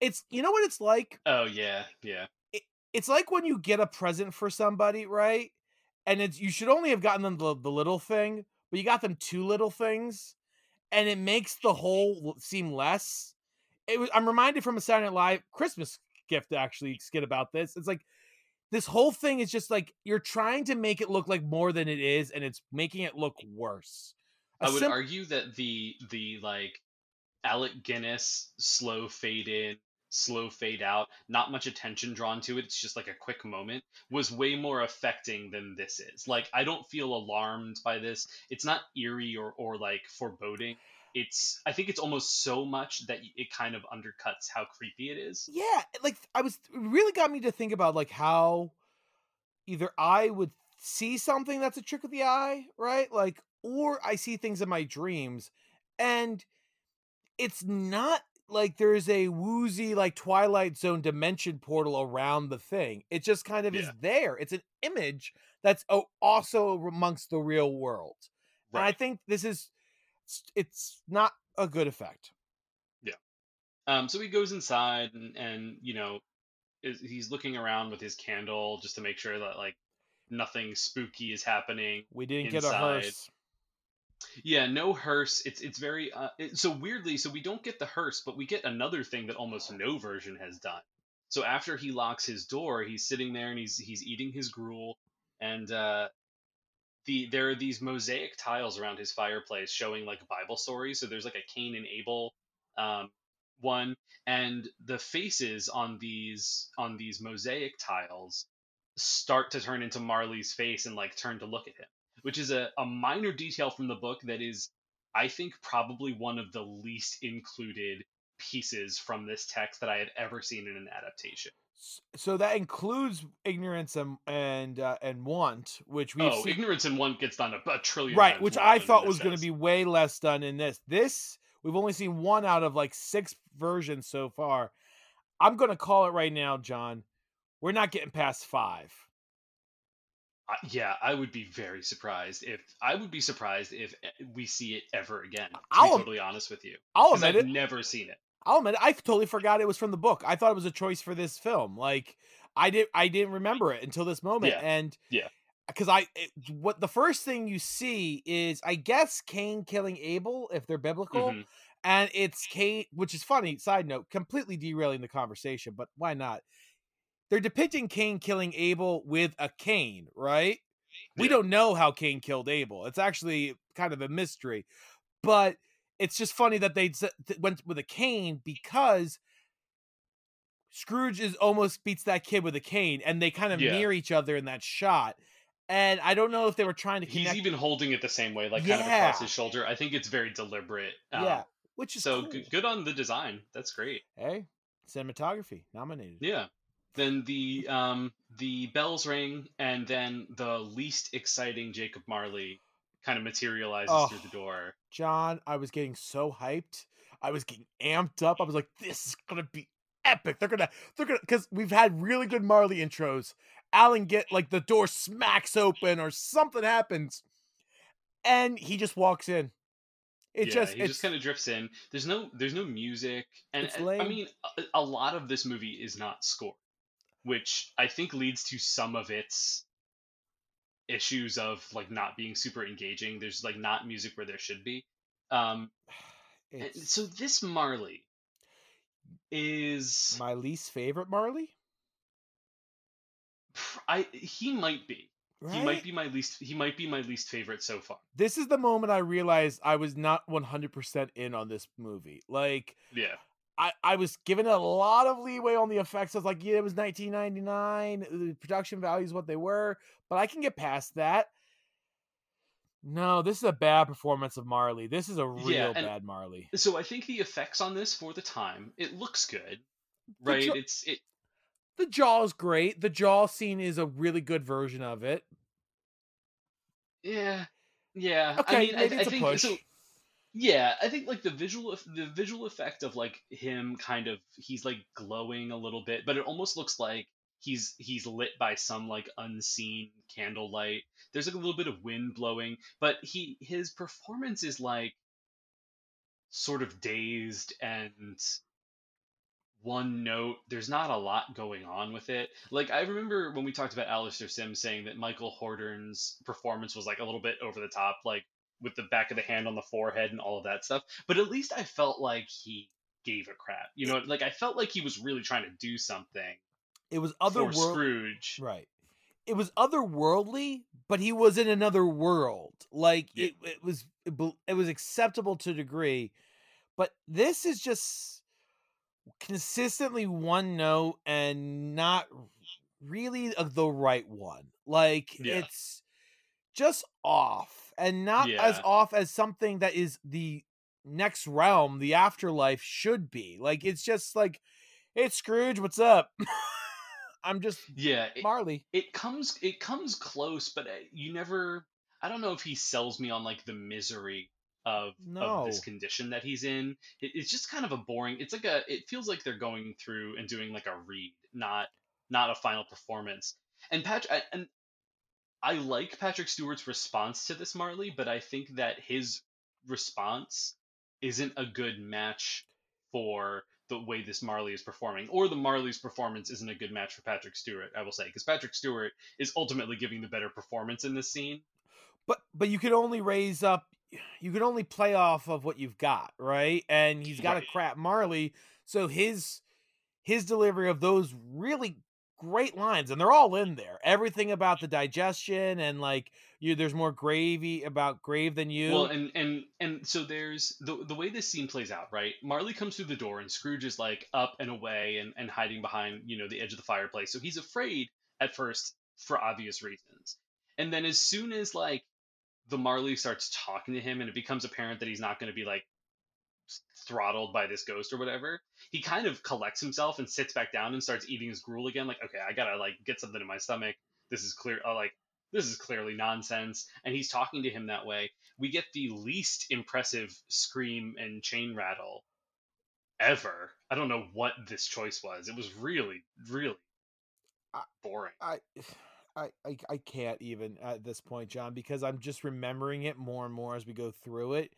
It's you know what it's like? Oh yeah, yeah. it's like when you get a present for somebody, right? And it's you should only have gotten them the, the little thing, but you got them two little things, and it makes the whole seem less. It was, I'm reminded from a Saturday Night Live Christmas gift actually skit about this. It's like this whole thing is just like you're trying to make it look like more than it is, and it's making it look worse. A I would sim- argue that the the like Alec Guinness slow fade in, slow fade out, not much attention drawn to it. It's just like a quick moment was way more affecting than this is. Like I don't feel alarmed by this. It's not eerie or or like foreboding. It's I think it's almost so much that it kind of undercuts how creepy it is. yeah like i was really got me to think about like how either i would see something that's a trick of the eye right like or i see things in my dreams and it's not like there's a woozy like twilight zone dimension portal around the thing it just kind of is there it's an image that's also amongst the real world and i think this is it's not a good effect Yeah. Um, so he goes inside and, and you know, is, he's looking around with his candle just to make sure that like nothing spooky is happening. we didn't get a Inside. hearse Yeah, no hearse. It's it's very uh, it, so weirdly. So we don't get the hearse, but we get another thing that almost no version has done. So after he locks his door, he's sitting there and he's he's eating his gruel, and uh, the there are these mosaic tiles around his fireplace showing like Bible stories. So there's like a Cain and Abel um, one, and the faces on these on these mosaic tiles start to turn into Marley's face and like turn to look at him which is a, a minor detail from the book that is, I think, probably one of the least included pieces from this text that I have ever seen in an adaptation. So that includes ignorance and and uh, and want, which we've oh, seen, ignorance and want gets done a, a trillion right, which I thought was going to be way less done in this. This we've only seen one out of like six versions so far. I'm going to call it right now, John. We're not getting past five. Yeah, I would be very surprised if I would be surprised if eh, we see it ever again. To I'll- be totally honest with you, I'll admit I've it. never seen it. I'll admit it. I totally forgot it was from the book. I thought it was a choice for this film. Like I did, I didn't remember it until this moment. Yeah, And yeah. because I, it, what the first thing you see is, I guess Cain killing Abel if they're biblical, Mhm. and it's Cain, which is funny. Side note, completely derailing the conversation, but why not? They're depicting Cain killing Abel with a cane, right? We don't know how Cain killed Abel. It's actually kind of a mystery, but it's just funny that they went with a cane because Scrooge is almost beats that kid with a cane, and they kind of Yeah. near each other in that shot. And I don't know if they were trying to He's even holding it the same way, like kind of across his shoulder. I think it's very deliberate. Um, yeah, which is So cool. good on the design. That's great. Hey, cinematography nominated. Yeah. Then the um the bells ring, and then the least exciting Jacob Marley kind of materializes Oh. through the door. John, I was getting so hyped. I was getting amped up. I was like, this is gonna be epic. They're gonna they're gonna because we've had really good Marley intros. Alan get like the door smacks open or something happens. And he just walks in. It yeah, just he just kind of drifts in. There's no there's no music, and and, I mean a, a lot of this movie is not scored, which I think leads to some of its issues of like not being super engaging. There's like not music where there should be. Um, so this Marley is my least favorite Marley. I he might be. Right? He might be my least. He might be my least favorite so far. This is the moment I realized I was not 100% in on this movie. Like Yeah, I, I was given a lot of leeway on the effects. I was like, yeah, it was 1999. The production values what they were, but I can get past that. No, this is a bad performance of Marley. This is a real Yeah, bad Marley. so I think the effects on this for the time it looks good, right? it's it. The jaw is great. The jaw scene is a really good version of it. Yeah, yeah. Okay, I mean, I, it's I a think push. so. Yeah, I think like the visual the visual effect of like him kind of he's like glowing a little bit, but it almost looks like he's he's lit by some like unseen candlelight. There's like a little bit of wind blowing, but he his performance is like sort of dazed and one note. There's not a lot going on with it. Like I remember when we talked about Alastair Sims saying that Michael Hordern's performance was like a little bit over the top, like with the back of the hand on the forehead and all of that stuff. But at least I felt like he gave a crap. You know, like I felt like he was really trying to do something It was otherworldly. Scrooge. Right. It was otherworldly, but he was in another world. Like Yeah. it, it was it, it was acceptable to a degree. But this is just consistently one note and not really the right one. Like Yeah. it's just off and not as off as something that is the next realm, the afterlife should be. Like it's just like, hey Scrooge, what's up? I'm just Yeah, it, Marley. it comes it comes close, but uh, you never. I don't know if he sells me on like the misery of of this condition that he's in. It, it's just kind of a boring. It's like a. It feels like they're going through and doing like a read, not not a final performance. And Patrick and I like Patrick Stewart's response to this Marley, but I think that his response isn't a good match for the way this Marley is performing, or the Marley's performance isn't a good match for Patrick Stewart. I will say because Patrick Stewart is ultimately giving the better performance in this scene. But but you can only raise up you can only play off of what you've got, right? And he's got Right. a crap Marley, so his his delivery of those really great lines and they're all in there. Everything about the digestion and like you there's more gravy about grave than you. Well, and and and so there's the the way this scene plays out, right? Marley comes through the door, and Scrooge is like up and away and and hiding behind you know the edge of the fireplace. So he's afraid at first for obvious reasons, and then as soon as like the Marley starts talking to him, and it becomes apparent that he's not going to be like throttled by this ghost or whatever, he kind of collects himself and sits back down and starts eating his gruel again. Like, okay, I gotta like get something in my stomach. This is clear. Uh, like, this is clearly nonsense. And he's talking to him that way. We get the least impressive scream and chain rattle ever. I don't know what this choice was. It was really, really boring. I, I, I, I can't even at this point, John, because I'm just remembering it more and more as we go through it,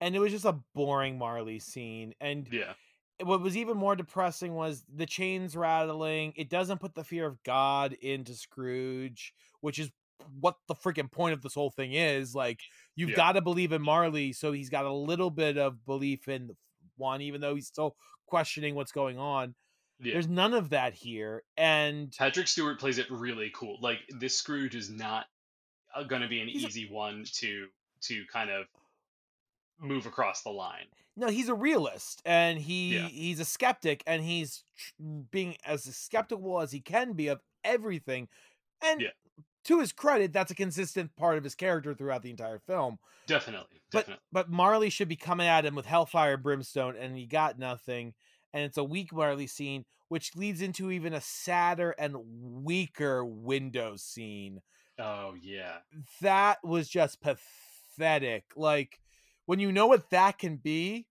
and it was just a boring Marley scene. And Yeah. what was even more depressing was the chains rattling. It doesn't put the fear of God into Scrooge, which is what the freaking point of this whole thing is. Like you've Yeah. got to believe in Marley, so he's got a little bit of belief in one, even though he's still questioning what's going on. Yeah. There's none of that here, and Patrick Stewart plays it really cool. Like this Scrooge is not uh, going to be an He's a- easy one to to kind of move across the line. no, he's a realist, and he Yeah. he's a skeptic, and he's being as skeptical as he can be of everything. And Yeah. to his credit, that's a consistent part of his character throughout the entire film. Definitely, But definitely. but Marley should be coming at him with hellfire brimstone, and he got nothing. And it's a weak Marley scene, which leads into even a sadder and weaker window scene. Oh yeah. That was just pathetic. Like when you know what that can be,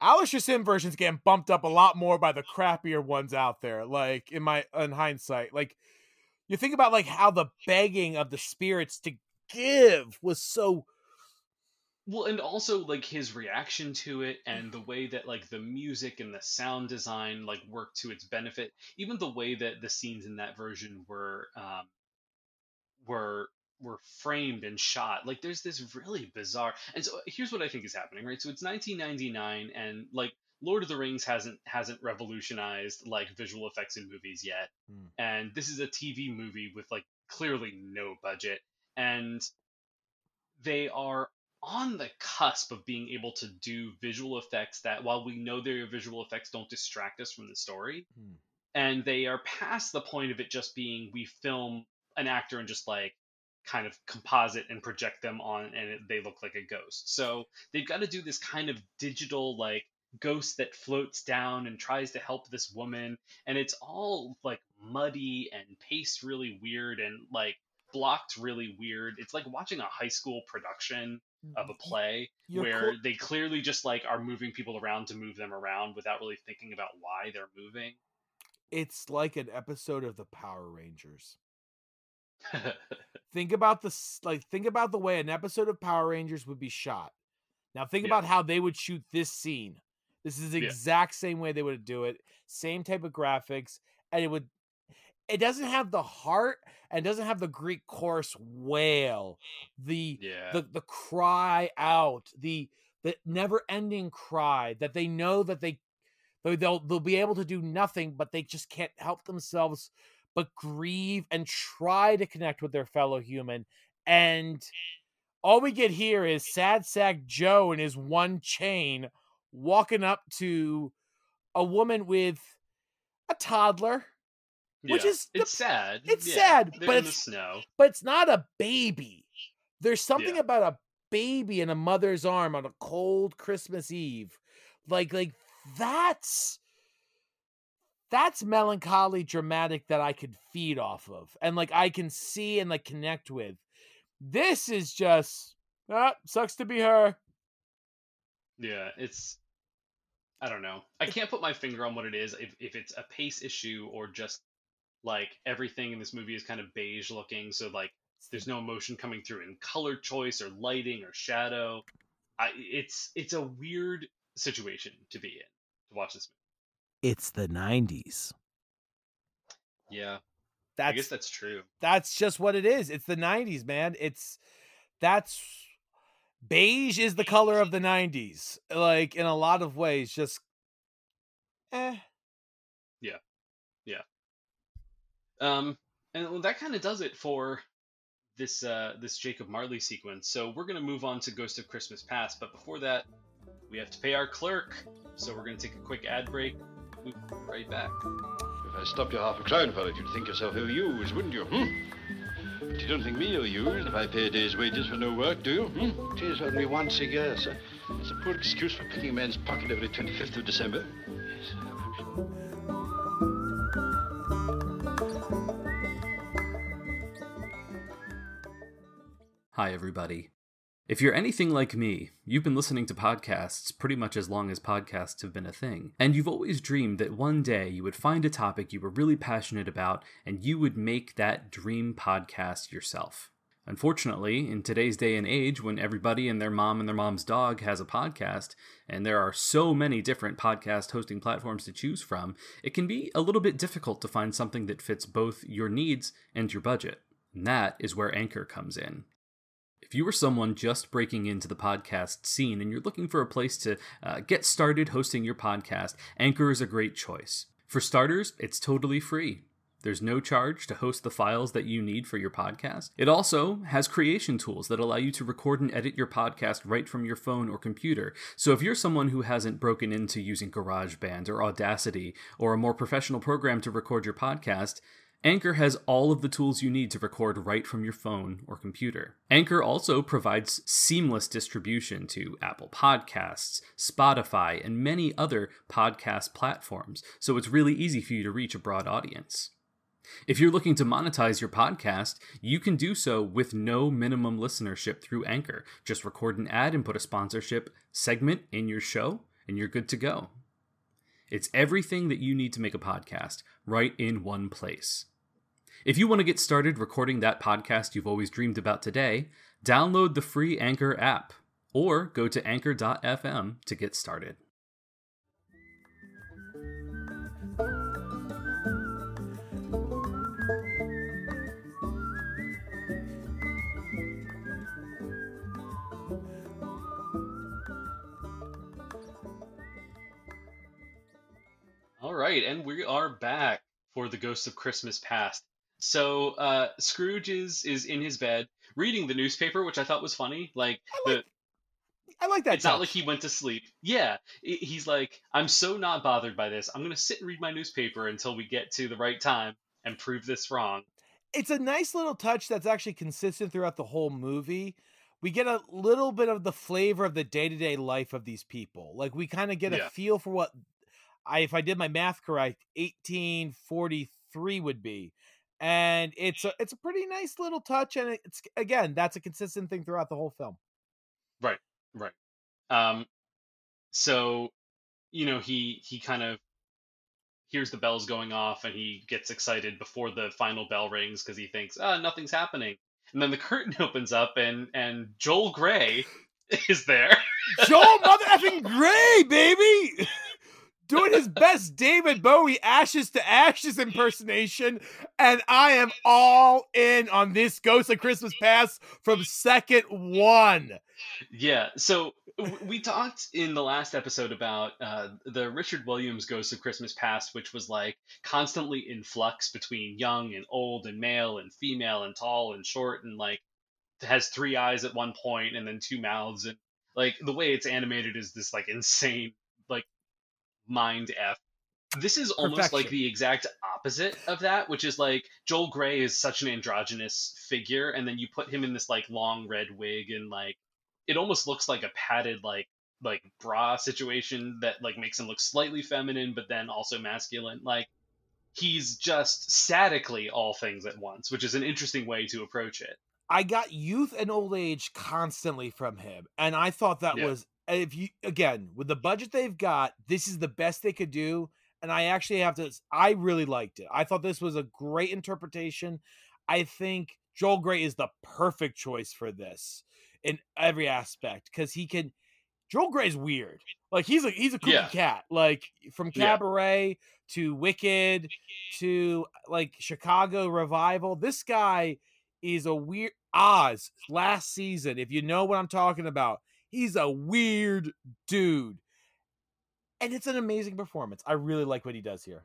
Alastair Sim versions getting bumped up a lot more by the crappier ones out there. Like in my in hindsight, like you think about like how the begging of the spirits to give was so Well, and also like his reaction to it and the way that like the music and the sound design like worked to its benefit. Even the way that the scenes in that version were um were were framed and shot. Like there's this really bizarre. And so here's what I think is happening, right? So it's 1999 and like Lord of the Rings hasn't hasn't revolutionized like visual effects in movies yet. Hmm. And this is a TV movie with like clearly no budget and they are on the cusp of being able to do visual effects that while we know their visual effects don't distract us from the story Hmm. and they are past the point of it just being we film an actor and just like kind of composite and project them on and it, they look like a ghost so they've got to do this kind of digital like ghost that floats down and tries to help this woman and it's all like muddy and paced really weird and like blocked really weird. It's like watching a high school production of a mm-hmm. play You're where co- they clearly just like are moving people around to move them around without really thinking about why they're moving. It's like an episode of the Power Rangers. Think about the like think about the way an episode of Power Rangers would be shot. Now think Yeah. about how they would shoot this scene. This is the Yeah. exact same way they would do it. Same type of graphics and it would it doesn't have the heart and doesn't have the Greek chorus wail. The yeah. the the cry out, the the never ending cry that they know that they they- they'll they'll be able to do nothing, but they just can't help themselves but grieve and try to connect with their fellow human. And all we get here is sad sack Joe in his one chain walking up to a woman with a toddler, which Yeah. is the- it's sad. it's Yeah, sad, they're but the it's- snow. but it's not a baby. There's something Yeah. about a baby in a mother's arm on a cold Christmas Eve. Like like that's that's melancholy dramatic that I could feed off of and like I can see and like connect with. This is just ah, sucks to be her. Yeah, it's I don't know. I can't put my finger on what it is if if it's a pace issue or just like everything in this movie is kind of beige looking, so like there's no emotion coming through in color choice or lighting or shadow. I it's it's a weird situation to be in to watch this It's the 90s. movie. Yeah, I That's guess that's true. that's just what it is. It's the 90s, man. It's that's beige is the color of the 90s. Like in a lot of ways just eh. Yeah. Yeah. Um, and well, that kind of does it for this uh, this Jacob Marley sequence. So we're gonna move on to Ghost of Christmas Past, but before that, we have to pay our clerk. So we're gonna take a quick ad break. We'll be right back. If I stopped you half a crown for it, you'd think yourself ill-used, wouldn't you? Hmm? But you don't think me ill-used if I pay a day's wages for no work, do you? Hmm? It is only once a year, sir. It's a poor excuse for picking a man's pocket every 25th of December. Yes, Hi, everybody. If you're anything like me, you've been listening to podcasts pretty much as long as podcasts have been a thing, and you've always dreamed that one day you would find a topic you were really passionate about and you would make that dream podcast yourself. Unfortunately, in today's day and age, when everybody and their mom and their mom's dog has a podcast, and there are so many different podcast hosting platforms to choose from, it can be a little bit difficult to find something that fits both your needs and your budget. And that is where Anchor comes in. If you are someone just breaking into the podcast scene and you're looking for a place to uh, get started hosting your podcast, Anchor is a great choice. For starters, it's totally free. There's no charge to host the files that you need for your podcast. It also has creation tools that allow you to record and edit your podcast right from your phone or computer. So if you're someone who hasn't broken into using GarageBand or Audacity or a more professional program to record your podcast, Anchor has all of the tools you need to record right from your phone or computer. Anchor also provides seamless distribution to Apple Podcasts, Spotify, and many other podcast platforms, so it's really easy for you to reach a broad audience. If you're looking to monetize your podcast, you can do so with no minimum listenership through Anchor. Just record an ad and put a sponsorship segment in your show, and you're good to go. It's everything that you need to make a podcast right in one place. If you want to get started recording that podcast you've always dreamed about today, download the free Anchor app or go to anchor.fm to get started. All right, and we are back for the Ghost of Christmas Past. So uh, Scrooge is is in his bed reading the newspaper, which I thought was funny. Like, I like the, I like that. it's not like he went to sleep. Yeah, he's like, I'm so not bothered by this. I'm gonna sit and read my newspaper until we get to the right time and prove this wrong. it's a nice little touch that's actually consistent throughout the whole movie. We get a little bit of the flavor of the day to day life of these people. Like we kind of get Yeah. a feel for what I, if I did my math correct, 1843 would be. And it's a it's a pretty nice little touch, and it's again that's a consistent thing throughout the whole film. Right, right. Um, so you know he he kind of hears the bells going off and he gets excited before the final bell rings because he thinks ah nothing's happening and then the curtain opens up and and joel grey is there Joel mother effing Grey, baby. Doing his best David Bowie ashes to ashes impersonation, and I am all in on this Ghost of Christmas Past from second one. Yeah. So we talked in the last episode about uh, the Richard Williams Ghost of Christmas Past, which was like constantly in flux between young and old and male and female and tall and short and like has three eyes at one point and then two mouths and like the way it's animated is this like insane mind f. This is almost like the exact opposite of that, which is like Joel Grey is such an androgynous figure, and then you put him in this like long red wig and like it almost looks like a padded like like bra situation that like makes him look slightly feminine but then also masculine like he's just statically all things at once which is an interesting way to approach it I got youth and old age constantly from him, and I thought that Yeah. was if you again with the budget they've got, this is the best they could do. And I actually have to. I really liked it. I thought this was a great interpretation. I think Joel Grey is the perfect choice for this in every aspect because he can. Joel Grey's weird. Like he's a he's a cookie Yeah. cat. Like from Yeah. Cabaret to Wicked to like Chicago Revival. This guy is a weird Oz last season. If you know what I'm talking about, he's a weird dude. And it's an amazing performance. I really like what he does here.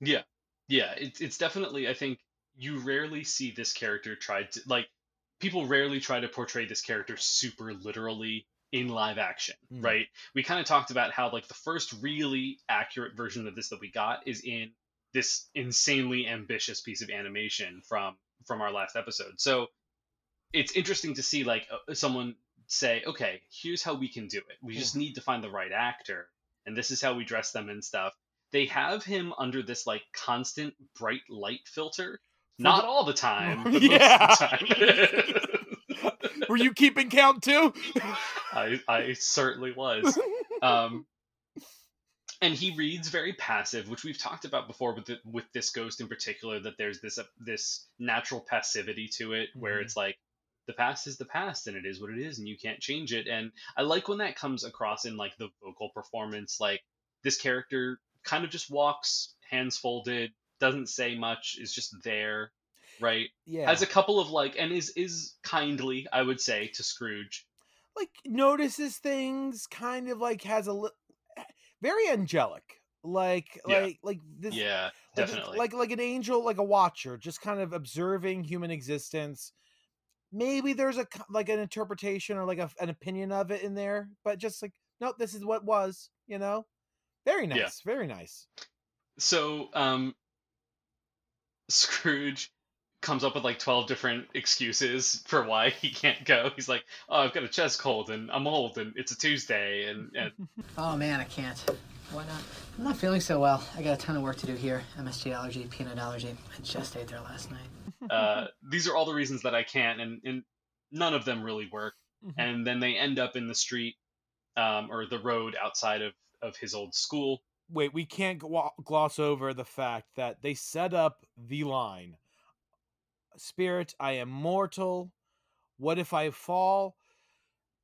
Yeah, yeah. It's it's definitely. I think you rarely see this character tried to like. People rarely try to portray this character super literally in live action, Mm. right? We kind of talked about how like the first really accurate version of this that we got is in this insanely ambitious piece of animation from from our last episode. So it's interesting to see like uh, someone say, okay, here's how we can do it. We just need to find the right actor, and this is how we dress them and stuff. They have him under this like constant bright light filter. Not all the time, but Yeah. most of the time. Were you keeping count too? I I certainly was. Um, and he reads very passive, which we've talked about before with the, with this ghost in particular. That there's this uh, this natural passivity to it, where Mhm. it's like the past is the past, and it is what it is, and you can't change it. And I like when that comes across in like the vocal performance. Like this character kind of just walks, hands folded, doesn't say much, is just there, right? yeah. Has a couple of like, and is is kindly, I would say, to Scrooge. like notices things, kind of like has a li- very angelic. Like Yeah. like like this Yeah, like, definitely. like like an angel, like a watcher, just kind of observing human existence. Maybe there's a like an interpretation or like a, an opinion of it in there, but just like nope, this is what was, you know. Very nice, Yeah. very nice. So, um, Scrooge comes up with like 12 different excuses for why he can't go. He's like, oh, I've got a chest cold and I'm old and it's a Tuesday. And, and Oh man, I can't. Why not? I'm not feeling so well. I got a ton of work to do here. MSG allergy, peanut allergy. I just ate there last night. uh, these are all the reasons that I can't. And, and none of them really work. And then they end up in the street um, or the road outside of, of his old school. Wait, we can't gloss over the fact that they set up the line Spirit, I am mortal. What if I fall?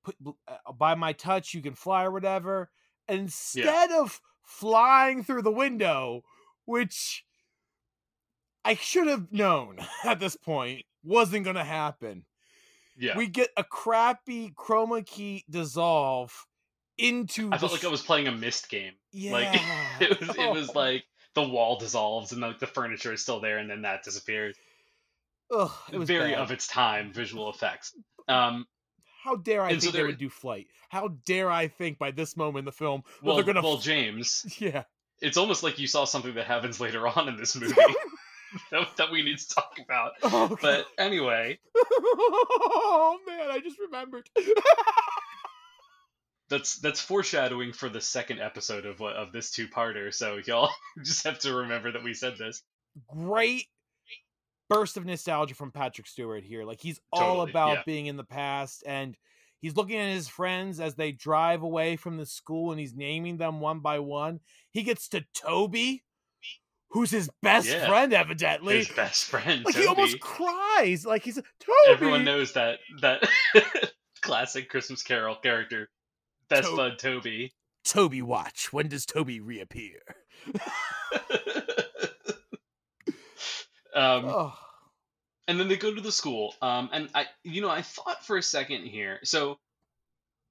Put, uh, by my touch, you can fly or whatever. Instead of flying through the window, which I should have known at this point wasn't going to happen, Yeah. we get a crappy chroma key dissolve into I felt like I was playing a Myst game. Like Yeah. it was, it Oh. was like the wall dissolves and like the furniture is still there and then that disappears. Ugh, it was very bad. of its time visual effects. Um, How dare I And so think they would do flight? How dare I think by this moment in the film well, they're gonna well, James, yeah. it's almost like you saw something that happens later on in this movie that, that we need to talk about. Oh, But anyway, oh man, I just remembered. that's that's foreshadowing for the second episode of what of this two-parter. So y'all just have to remember that we said this. Great burst of nostalgia from Patrick Stewart here. Like he's all Totally, about yeah. being in the past and he's looking at his friends as they drive away from the school and he's naming them one by one. He gets to Toby, who's his best Yeah. friend, evidently. His best friend. like Toby. he almost cries. Like he's Toby. Everyone knows that that classic Christmas Carol character, best To- bud Toby. Toby watch. When does Toby reappear? Um, Oh. And then they go to the school. Um, and I, you know, I thought for a second here. So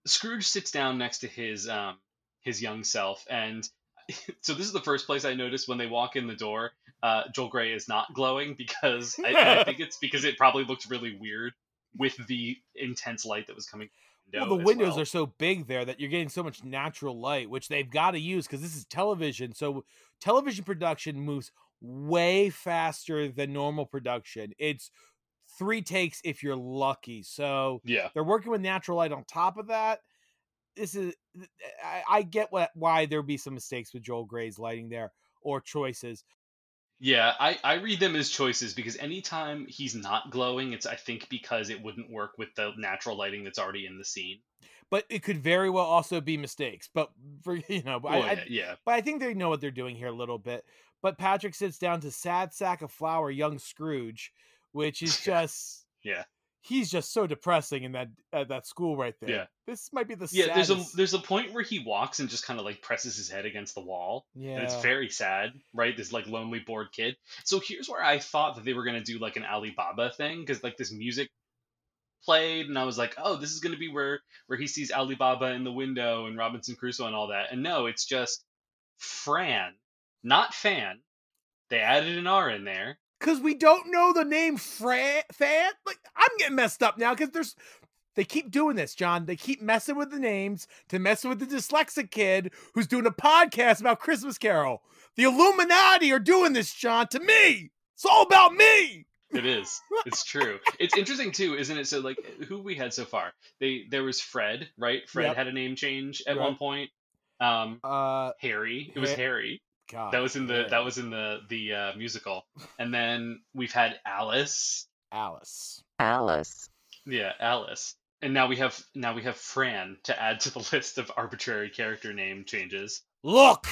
Scrooge sits down next to his um his young self, and so this is the first place I noticed when they walk in the door. Uh, Joel Grey is not glowing because I, I think it's because it probably looked really weird with the intense light that was coming. Well, the windows well. are so big there that you're getting so much natural light, which they've got to use because this is television. So television production moves way faster than normal production. It's three takes if you're lucky. So yeah. they're working with natural light on top of that. This is I, I get what why there'd be some mistakes with Joel Grey's lighting there or choices. Yeah, I, I read them as choices because anytime he's not glowing, it's I think because it wouldn't work with the natural lighting that's already in the scene. But it could very well also be mistakes. But for you know, I, Well, I- yeah, yeah. But I think they know what they're doing here a little bit. But Patrick sits down to sad sack of flour, young Scrooge, which is just Yeah. he's just so depressing in that at that school right there. Yeah. This might be the Yeah, there's a there's a point where he walks and just kind of like presses his head against the wall. Yeah, and it's very sad, right? This like lonely bored kid. So here's where I thought that they were gonna do like an Ali Baba thing, because like this music played and I was like, oh, this is gonna be where where he sees Ali Baba in the window and Robinson Crusoe and all that. And no, it's just Fran, not fan. They added an R in there. Cause we don't know the name Fran Fan. Like I'm getting messed up now because there's they keep doing this, John. They keep messing with the names to mess with the dyslexic kid who's doing a podcast about Christmas Carol. The Illuminati are doing this, John, to me. It's all about me. It is. It's true. It's interesting too, isn't it? So like who we had so far. They there was Fred, right? Fred Yep. had a name change at Right. one point. Um Uh Harry. It was Ha- Harry. God. That was in the Harry. that was in the the uh, musical. And then we've had Alice. Alice. Alice. Yeah, Alice. And now we have now we have Fran to add to the list of arbitrary character name changes. Look,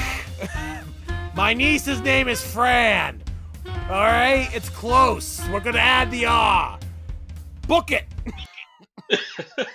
my niece's name is Fran. All right, it's close. We're gonna add the R. Book it.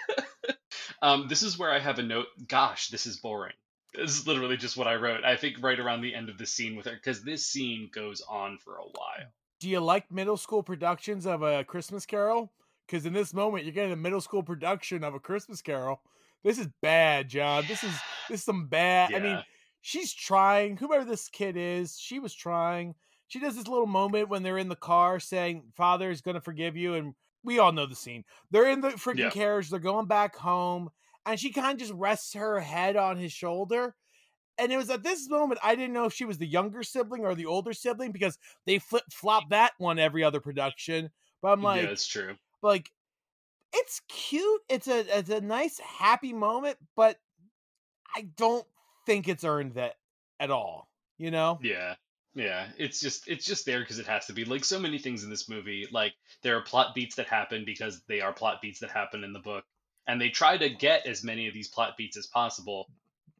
Um, this is where I have a note. Gosh, this is boring. This is literally just what I wrote. I think right around the end of the scene with her, because this scene goes on for a while. Do you like middle school productions of a Christmas Carol? Because in this moment, you're getting a middle school production of a Christmas Carol. This is bad, John. This is this is some bad. I mean, she's trying. Whoever this kid is, she was trying. She does this little moment when they're in the car saying, "Father is going to forgive you," and we all know the scene. They're in the freaking Yeah. carriage. They're going back home, and she kind of just rests her head on his shoulder. And it was at this moment I didn't know if she was the younger sibling or the older sibling because they flip flop that one every other production. But I'm like, yeah, it's true. like it's cute. It's a it's a nice happy moment, but I don't think it's earned that at all. You know? Yeah. Yeah, it's just it's just there because it has to be. Like so many things in this movie, like there are plot beats that happen because they are plot beats that happen in the book, and they try to get as many of these plot beats as possible.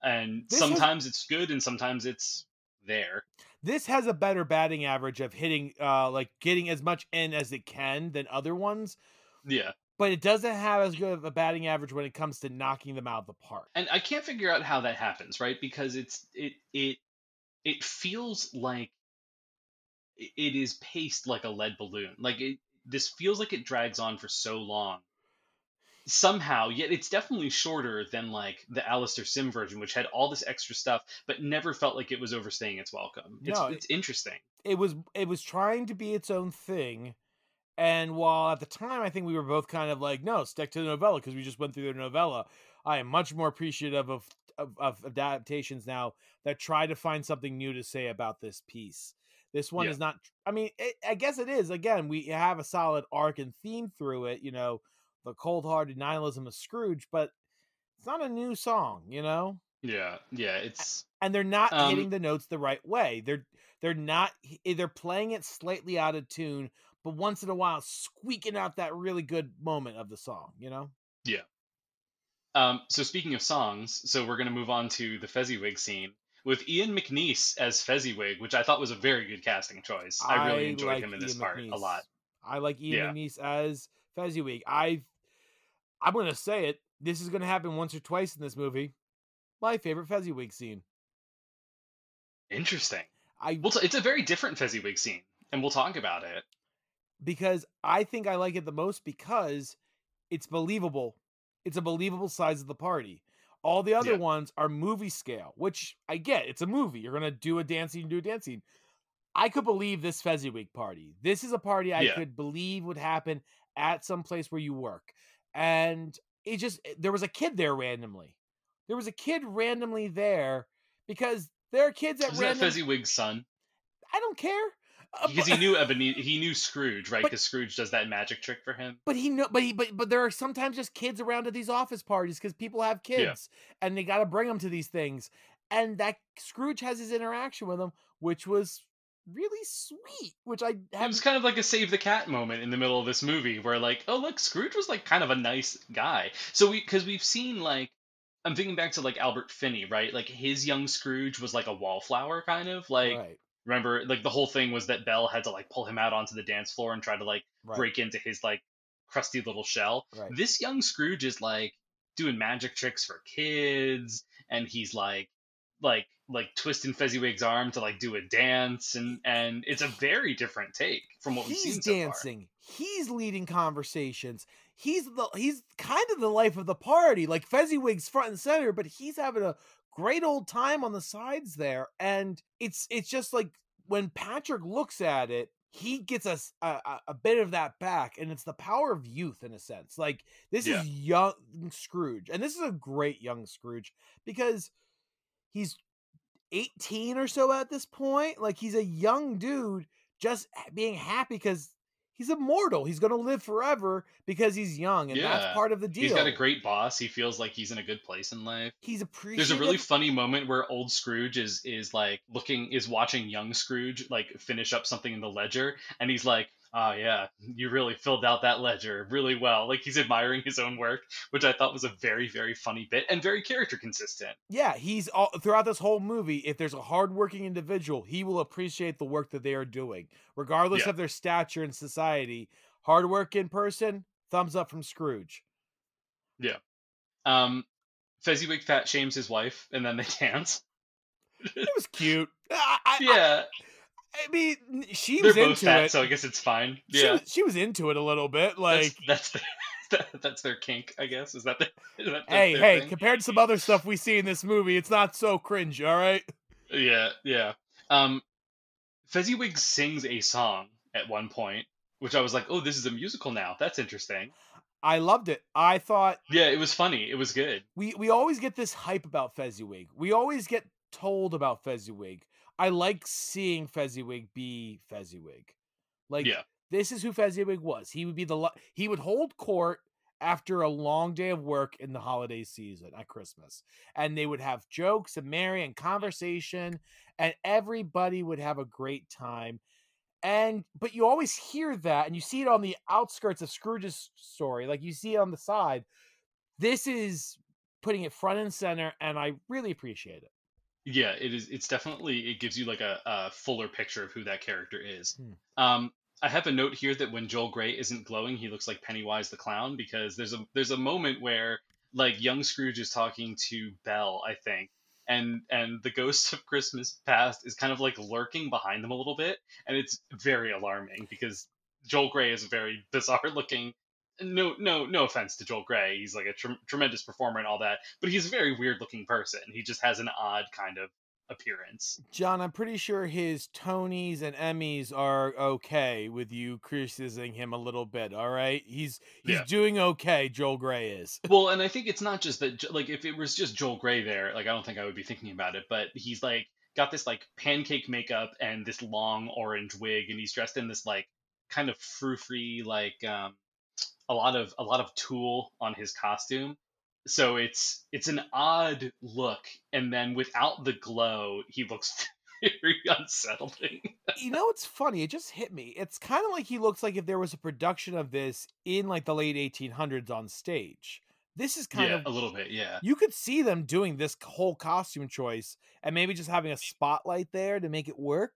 And This has- sometimes it's good, and sometimes it's there. This has a better batting average of hitting uh like getting as much in as it can than other ones, Yeah, but it doesn't have as good of a batting average when it comes to knocking them out of the park. and I can't figure out how that happens, right? Because it's it it it feels like it is paced like a lead balloon. Like it, this feels like it drags on for so long. Somehow, yet it's definitely shorter than like the Alastair Sim version, which had all this extra stuff, but never felt like it was overstaying its welcome. It's, No, it's interesting. it was it was trying to be its own thing and while at the time i think we were both kind of like no stick to the novella because we just went through the novella i am much more appreciative of, of of adaptations now that try to find something new to say about this piece this one Yeah. is not i mean it, i guess it is again we have a solid arc and theme through it you know the cold-hearted nihilism of scrooge but it's not a new song you know Yeah, yeah, it's and they're not Um, hitting the notes the right way. They're they're not they're playing it slightly out of tune, but once in a while squeaking out that really good moment of the song, you know? Yeah. Um, so speaking of songs, so we're going to move on to the Fezziwig scene with Ian McNeice as Fezziwig, which I thought was a very good casting choice. I really enjoyed like him in this Ian part a lot. I like Ian Yeah. McNeice as Fezziwig. I, I'm going to say it. This is going to happen once or twice in this movie. My favorite Fezziwig scene. Interesting. I Well, it's a very different Fezziwig scene, and we'll talk about it. because I think I like it the most because it's believable. It's a believable size of the party. All the other Yeah. ones are movie scale, which I get. It's a movie. You're gonna do a dancing, do a dancing. I could believe this Fezziwig party. This is a party I Yeah. could believe would happen at some place where you work. And it just there was a kid there randomly. There was a kid randomly there because there are kids at that random. Fezziwig's son? I don't care. Uh, Because he knew Ebenezer, he knew Scrooge, right? Because Scrooge does that magic trick for him. But he know, but he, but but there are sometimes just kids around at these office parties because people have Yeah. kids and they got to bring them to these things. And that Scrooge has his interaction with them, which was really sweet. Which I It was kind of like a save the cat moment in the middle of this movie, where like, oh look, Scrooge was like kind of a nice guy. So we, because we've seen like, I'm thinking back to like Albert Finney, right? Like his young Scrooge was like a wallflower, kind of like. right, Remember, like the whole thing was that Belle had to like pull him out onto the dance floor and try to like right, break into his like crusty little shell. right. This young Scrooge is like doing magic tricks for kids, and he's like, like, like twisting Fezziwig's arm to like do a dance, and and it's a very different take from what we've He's seen so far. dancing. He's leading conversations. He's the he's kind of the life of the party. Like Fezziwig's front and center, but he's having a great old time on the sides there. And it's it's just like when Patrick looks at it, he gets us a, a, a bit of that back, and it's the power of youth in a sense. Like this Yeah. is young Scrooge, and this is a great young Scrooge because he's 18 or so at this point. Like he's a young dude just being happy because he's immortal. He's going to live forever because he's young, and Yeah. that's part of the deal. He's got a great boss. He feels like he's in a good place in life. He's There's a really funny moment where old Scrooge is is like looking is watching young Scrooge like finish up something in the ledger and he's like, "Oh yeah, you really filled out that ledger really well." Like he's admiring his own work, which I thought was a very very funny bit and very character consistent. yeah, he's all throughout this whole movie. If there's a hardworking individual, he will appreciate the work that they are doing, regardless Yeah. of their stature in society. Hardworking person, thumbs up from Scrooge. Yeah um Fezziwig fat shames his wife and then they dance. It was cute. I, I, Yeah, I mean, she they're was both into fat, it. so I guess it's fine. She Yeah, was, she was into it a little bit. Like, that's that's their, that's their kink, I guess. Is that the is that their- hey, their hey, thing? compared to some other stuff we see in this movie, it's not so cringe. All right. Yeah, yeah. Um, Fezziwig sings a song at one point, which I was like, "Oh, this is a musical now. That's interesting." I loved it. I thought Yeah, it was funny. It was good. we we always get this hype about Fezziwig. We always get told about Fezziwig. I like seeing Fezziwig be Fezziwig. Like Yeah. this is who Fezziwig was. He would be the lo- he would hold court after a long day of work in the holiday season at Christmas. And they would have jokes and merry and conversation and everybody would have a great time. And but you always hear that and you see it on the outskirts of Scrooge's story. Like you see it on the side. This is putting it front and center and I really appreciate it. Yeah, it is. It's definitely it gives you like a, a fuller picture of who that character is. Hmm. Um, I have a note here that when Joel Grey isn't glowing, he looks like Pennywise the clown because there's a there's a moment where like young Scrooge is talking to Belle, I think, and and the ghost of Christmas past is kind of like lurking behind them a little bit, and it's very alarming because Joel Grey is a very bizarre looking. No, no, no offense to Joel Grey. He's like a trem tremendous performer and all that, but he's a very weird looking person. He just has an odd kind of appearance. John, I'm pretty sure his Tonys and Emmys are okay with you criticizing him a little bit. All right, he's he's Yeah. doing okay. Joel Grey is. Well, and I think it's not just that. Like, if it was just Joel Grey there, like I don't think I would be thinking about it. But he's like got this like pancake makeup and this long orange wig, and he's dressed in this like kind of frou-free like um, a lot of a lot of tulle on his costume. So it's it's an odd look, and then without the glow, he looks very unsettling. you know it's funny it just hit me it's kind of like he looks like if there was a production of this in like the late 1800s on stage this is kind yeah, of a little bit, yeah. you could see them doing this whole costume choice and maybe just having a spotlight there to make it work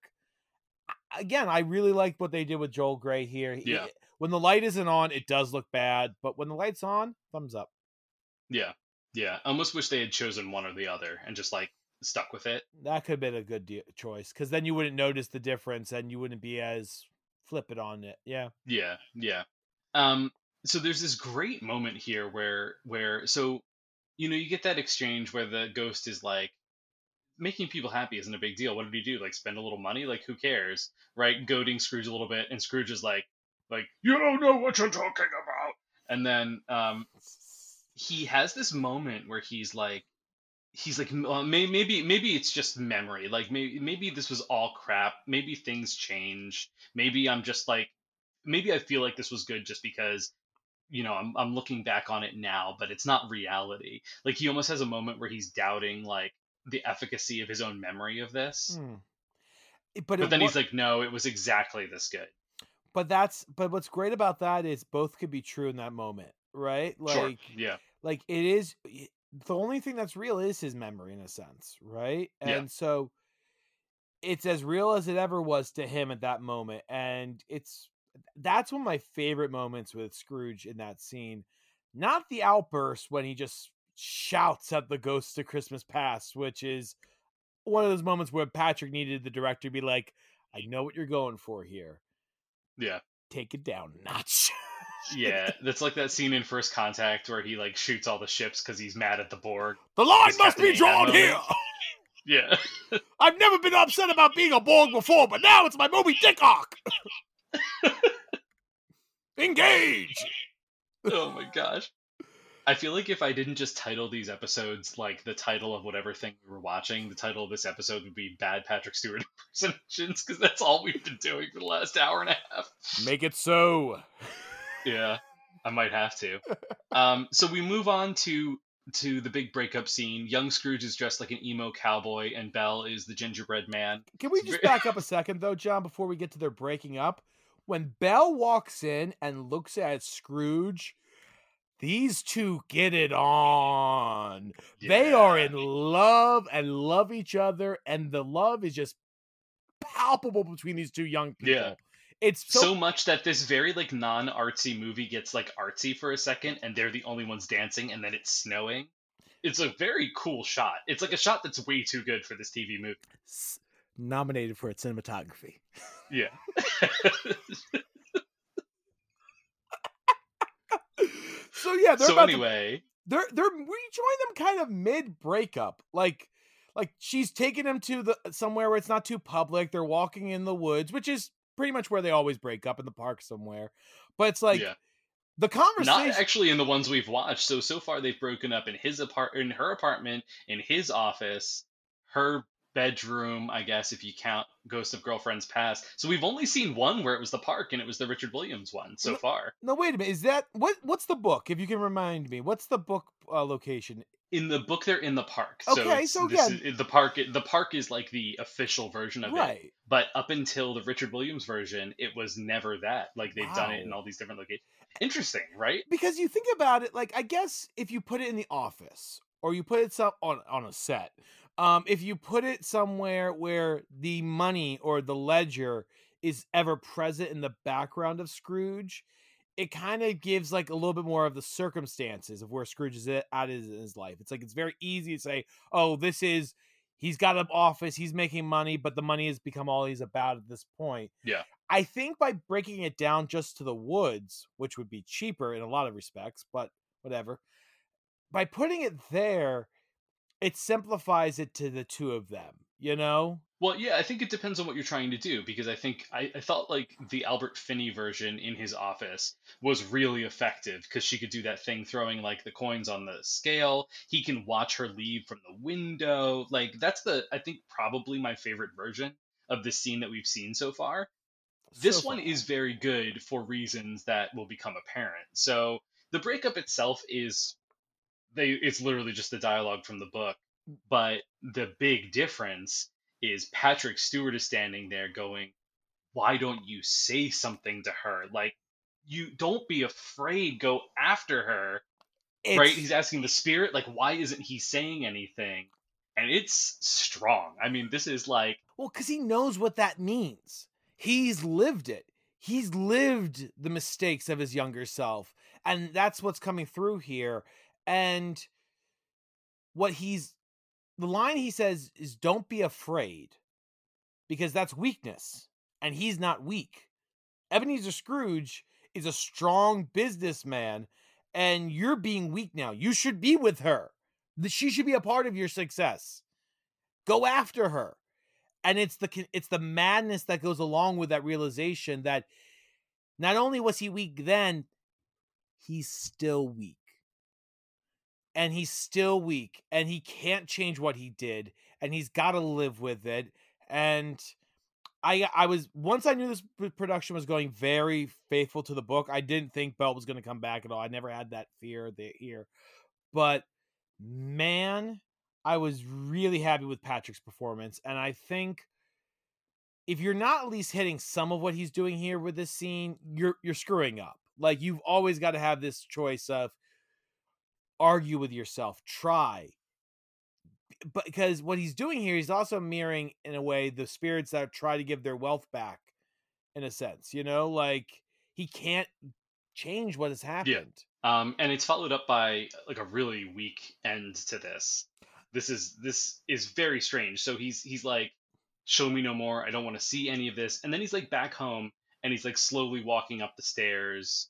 again i really liked what they did with joel grey here He- Yeah. When the light isn't on it does look bad but when the light's on thumbs up Yeah. Yeah. I almost wish they had chosen one or the other and just like stuck with it. that could have been a good de- choice because then you wouldn't notice the difference and you wouldn't be as flippant on it yeah Yeah, yeah. Um so there's this great moment here where where so you know you get that exchange where the ghost is like making people happy isn't a big deal. What did he do? Like spend a little money? Like who cares? Right? Goading Scrooge a little bit and Scrooge is like like you don't know what you're talking about. And then um he has this moment where he's like he's like uh, may- maybe maybe it's just memory. Like maybe maybe this was all crap. Maybe things change maybe i'm just like maybe i feel like this was good just because you know i'm, I'm looking back on it now but it's not reality. Like he almost has a moment where he's doubting like the efficacy of his own memory of this. Hmm. It- but, then wa- he's like no it was exactly this good but that's but what's great about that is both could be true in that moment right? Like sure yeah. like it is the only thing that's real is his memory in a sense right? Yeah. and so it's as real as it ever was to him at that moment and it's that's one of my favorite moments with scrooge in that scene. Not the outburst when he just shouts at the ghosts of christmas past which is one of those moments where patrick needed the director to be like i know what you're going for here yeah take it down a notch yeah that's like that scene in first contact where he like shoots all the ships because he's mad at the borg the line His must be drawn here yeah I've never been upset about being a Borg before, but now it's my Moby Dick arc. Engage. oh my gosh. I feel like if I didn't just title these episodes like the title of whatever thing we were watching, the title of this episode would be Bad Patrick Stewart Impersonations, because that's all we've been doing for the last hour and a half. Make it so. Yeah, I might have to. Um, so we move on to to the big breakup scene. Young Scrooge is dressed like an emo cowboy, and Belle is the gingerbread man. Can we just back up a second though, John, before we get to their breaking up? When Belle walks in and looks at Scrooge, these two get it on. They are in love and love each other, and the love is just palpable between these two young people. Yeah. It's so, so, much that this very like non-artsy movie gets like artsy for a second and they're the only ones dancing and then it's snowing it's a very cool shot it's like a shot that's way too good for this tv movie s- nominated for its cinematography. yeah So yeah, they're so about to anyway they're they're we join them kind of mid breakup like like she's taking him to the uh, somewhere where it's not too public they're walking in the woods which is pretty much where they always break up in the park somewhere but it's like yeah. the conversation not actually in the ones we've watched so so far they've broken up in his apart in her apartment in his office her bedroom i guess if you count ghost of girlfriends past. So we've only seen one where it was the park and it was the richard williams one so No- far. no wait a minute. Is that what what's the book if you can remind me? What's the book uh, location? In the book they're in the park. So, Okay, so this again- is, the park the park is like the official version of it. But up until the richard williams version it was never that. Like they've done it in all these different locations interesting right? Because you think about it like i guess if you put it in the office or you put it some on on a set um if you put it somewhere where the money or the ledger is ever present in the background of scrooge it kind of gives like a little bit more of the circumstances of where scrooge is at at in his life it's like it's very easy to say oh this is he's got an office he's making money but the money has become all he's about at this point Yeah. I think by breaking it down just to the woods, which would be cheaper in a lot of respects, but whatever, by putting it there, it simplifies it to the two of them, you know? Well, yeah, I think it depends on what you're trying to do because I think I, I thought like the Albert Finney version in his office was really effective because she could do that thing throwing like the coins on the scale. He can watch her leave from the window. Like that's the I think probably my favorite version of the scene that we've seen so far. This So one far. is very good for reasons that will become apparent. So the breakup itself is they it's literally just the dialogue from the book, but the big difference is Patrick Stewart is standing there going, "Why don't you say something to her? Like, you don't be afraid. Go after her." right? He's asking the spirit, like, why isn't he saying anything? And it's strong. I mean, this is like well, because he knows what that means. He's lived it. He's lived the mistakes of his younger self, and that's what's coming through here. And what he's the line he says is don't be afraid because that's weakness and he's not weak. Ebenezer scrooge is a strong businessman and you're being weak now. You should be with her. She should be a part of your success. Go after her. And it's the it's the madness that goes along with that realization that not only was he weak then he's still weak and he's still weak and he can't change what he did and he's got to live with it and I I was once I knew this production was going very faithful to the book. I didn't think Belle was going to come back at all. I never had that fear that here, but man, I was really happy with Patrick's performance, and I think if you're not at least hitting some of what he's doing here with this scene, you're you're screwing up. Like you've always got to have this choice of argue with yourself, try. But because what he's doing here, he's also mirroring in a way the spirits that try to give their wealth back, in a sense. You know, like he can't change what has happened. Yeah. Um, and it's followed up by like a really weak end to this. This is this is very strange. So he's he's like, show me no more. I don't want to see any of this. And then he's like back home and he's like slowly walking up the stairs.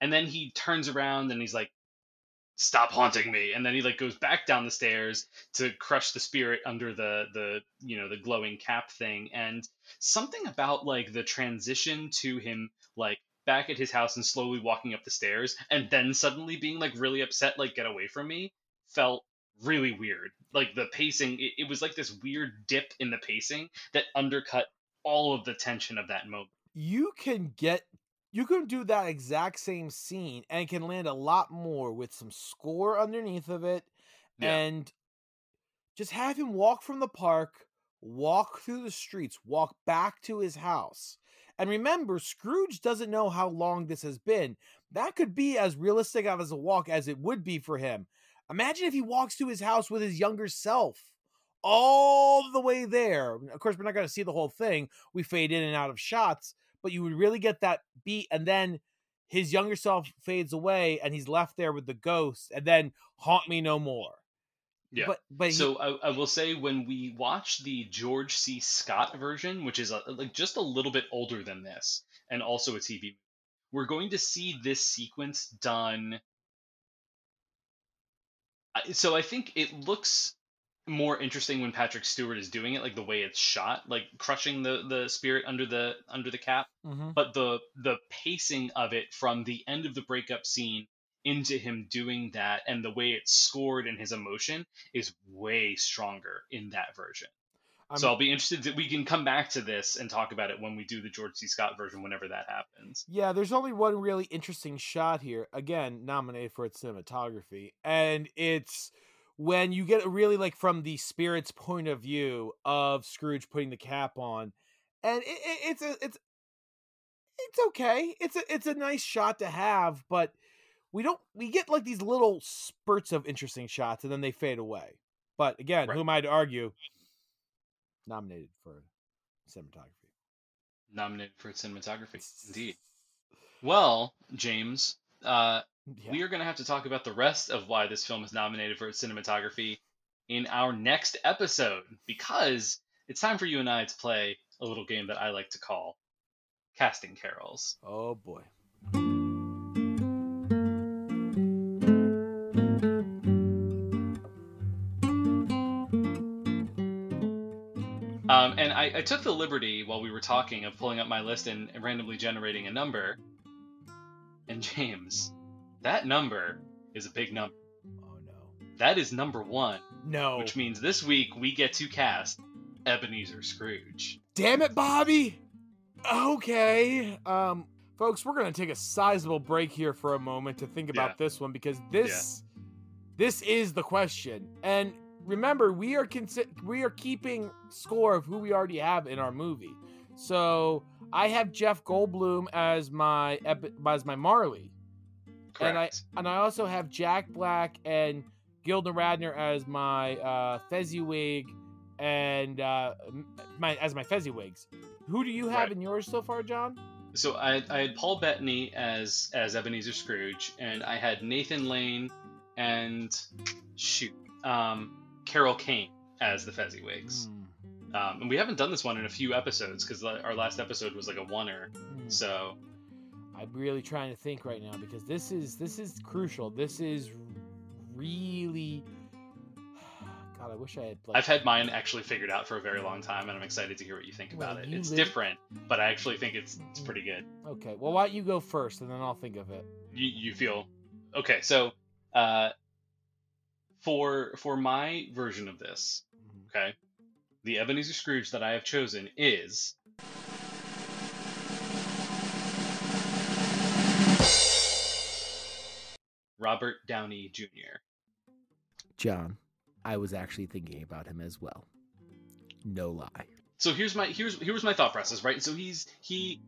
And then he turns around and he's like, stop haunting me. And then he like goes back down the stairs to crush the spirit under the the you know the glowing cap thing. And something about like the transition to him like back at his house and slowly walking up the stairs and then suddenly being like really upset like get away from me felt really weird. Like the pacing it, it was like this weird dip in the pacing that undercut all of the tension of that moment. You can get you can do that exact same scene and can land a lot more with some score underneath of it yeah. and just have him walk from the park walk through the streets walk back to his house. And remember scrooge doesn't know how long this has been. That could be as realistic of as a walk as it would be for him. Imagine if he walks to his house with his younger self all the way there. Of course we're not going to see the whole thing. We fade in and out of shots but you would really get that beat and then his younger self fades away and he's left there with the ghost and then haunt me no more. Yeah. But but he, so I, I, will say when we watch the george c. Scott version which is a, like just a little bit older than this and also a tv we're going to see this sequence done so i think it looks more interesting when Patrick Stewart is doing it, like the way it's shot, like crushing the the spirit under the under the cap. Mm-hmm. But the the pacing of it from the end of the breakup scene into him doing that and the way it's scored and his emotion is way stronger in that version. I'm, so I'll be interested that we can come back to this and talk about it when we do the George C. Scott version whenever that happens. Yeah, there's only one really interesting shot here. Again, nominated for its cinematography, and it's when you get really like from the spirit's point of view of Scrooge putting the cap on, and it, it, it's a it's it's okay. It's a it's a nice shot to have, but we don't we get like these little spurts of interesting shots and then they fade away. But again, right. who am I to argue? Nominated for cinematography. Nominated for cinematography, indeed. Well, James, uh, yeah. we are going to have to talk about the rest of why this film is nominated for its cinematography in our next episode because it's time for you and I to play a little game that I like to call Casting Carols. Oh boy. Um, and I, I, took the liberty while we were talking of pulling up my list and randomly generating a number. And James, that number is a big number. Oh no. That is number one. No. Which means this week we get to cast Ebenezer Scrooge. Damn it, Bobby! Okay. Um, folks, we're gonna take a sizable break here for a moment to think about yeah. this one because this yeah. this is the question. And remember we are consi- we are keeping score of who we already have in our movie. So I have Jeff Goldblum as my as my Marley, and I and I also have Jack Black and Gilda Radner as my uh, Fezziwig and uh, my as my Fezziwigs. Who do you have Right. in yours so far, John? So I, I had Paul Bettany as as Ebenezer Scrooge, and I had Nathan Lane and shoot, um, Carol Kane as the Fezziwigs. Um, and we haven't done this one in a few episodes because our last episode was like a oneer. Hmm. So I'm really trying to think right now because this is this is crucial. This is really God. I wish I had. Like, I've had mine actually figured out for a very long time, and I'm excited to hear what you think Well, about it. It's live- different, but I actually think it's it's pretty good. Okay, well, why don't you go first, and then I'll think of it. you, you feel okay so uh for for my version of this okay the ebenezer scrooge that i have chosen is robert downey jr John, I was actually thinking about him as well. No lie. so here's my here's here's my thought process right so he's he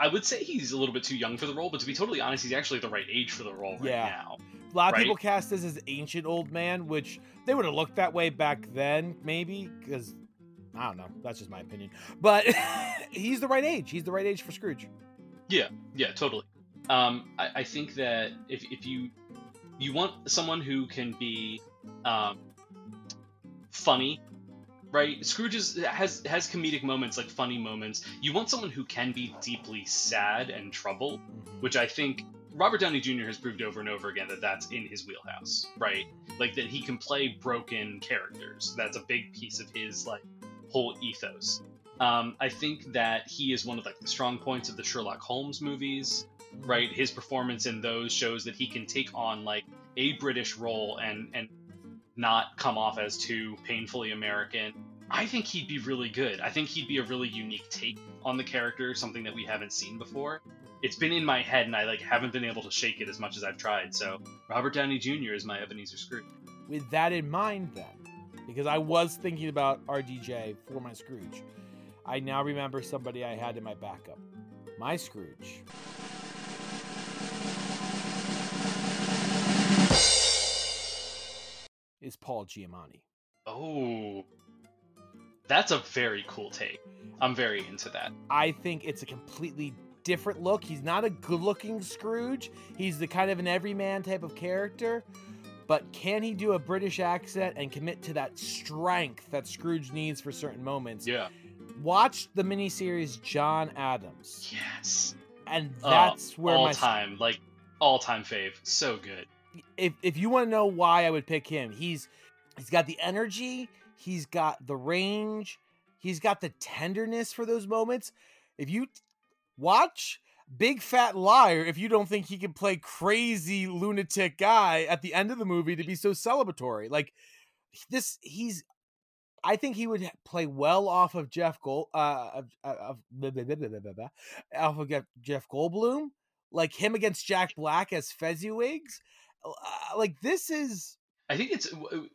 i would say he's a little bit too young for the role but to be totally honest he's actually the right age for the role right Yeah. now A lot of Right. people cast this as ancient old man, which they would have looked that way back then, maybe, because I don't know. That's just my opinion. But he's the right age. He's the right age for Scrooge. Yeah, yeah, totally. Um, I, I think that if, if you you want someone who can be um, funny, right? Scrooge is, has has comedic moments, like funny moments. You want someone who can be deeply sad and troubled, which I think Robert Downey Jr. has proved over and over again that that's in his wheelhouse, right? Like that he can play broken characters. That's a big piece of his like whole ethos. Um, I think that he is one of like the strong points of the Sherlock Holmes movies, right? His performance in those shows that he can take on like a British role and and not come off as too painfully American. I think he'd be really good. I think he'd be a really unique take on the character, something that we haven't seen before. It's been in my head and I like haven't been able to shake it as much as I've tried. So Robert Downey Jr. is my Ebenezer Scrooge. With that in mind, then, because I was thinking about RDJ for my Scrooge, I now remember somebody I had in my backup. My Scrooge. Is Paul Giamatti. Oh, that's a very cool take. I'm very into that. I think it's a completely different look. He's not a good looking Scrooge. He's the kind of an everyman type of character. But can he do a British accent and commit to that strength that Scrooge needs for certain moments? Yeah. Watch the miniseries John Adams. Yes. And Oh, that's where all my time, like all time fave. So good. if if you want to know why I would pick him, he's he's got the energy, he's got the range, he's got the tenderness for those moments. If you watch Big Fat Liar, if you don't think he can play crazy lunatic guy at the end of the movie to be so celebratory, like this, he's. I think he would play well off of Jeff Gold, uh, of, of, off of Jeff Goldblum, like him against Jack Black as Fezziwigs uh, like this is I think it's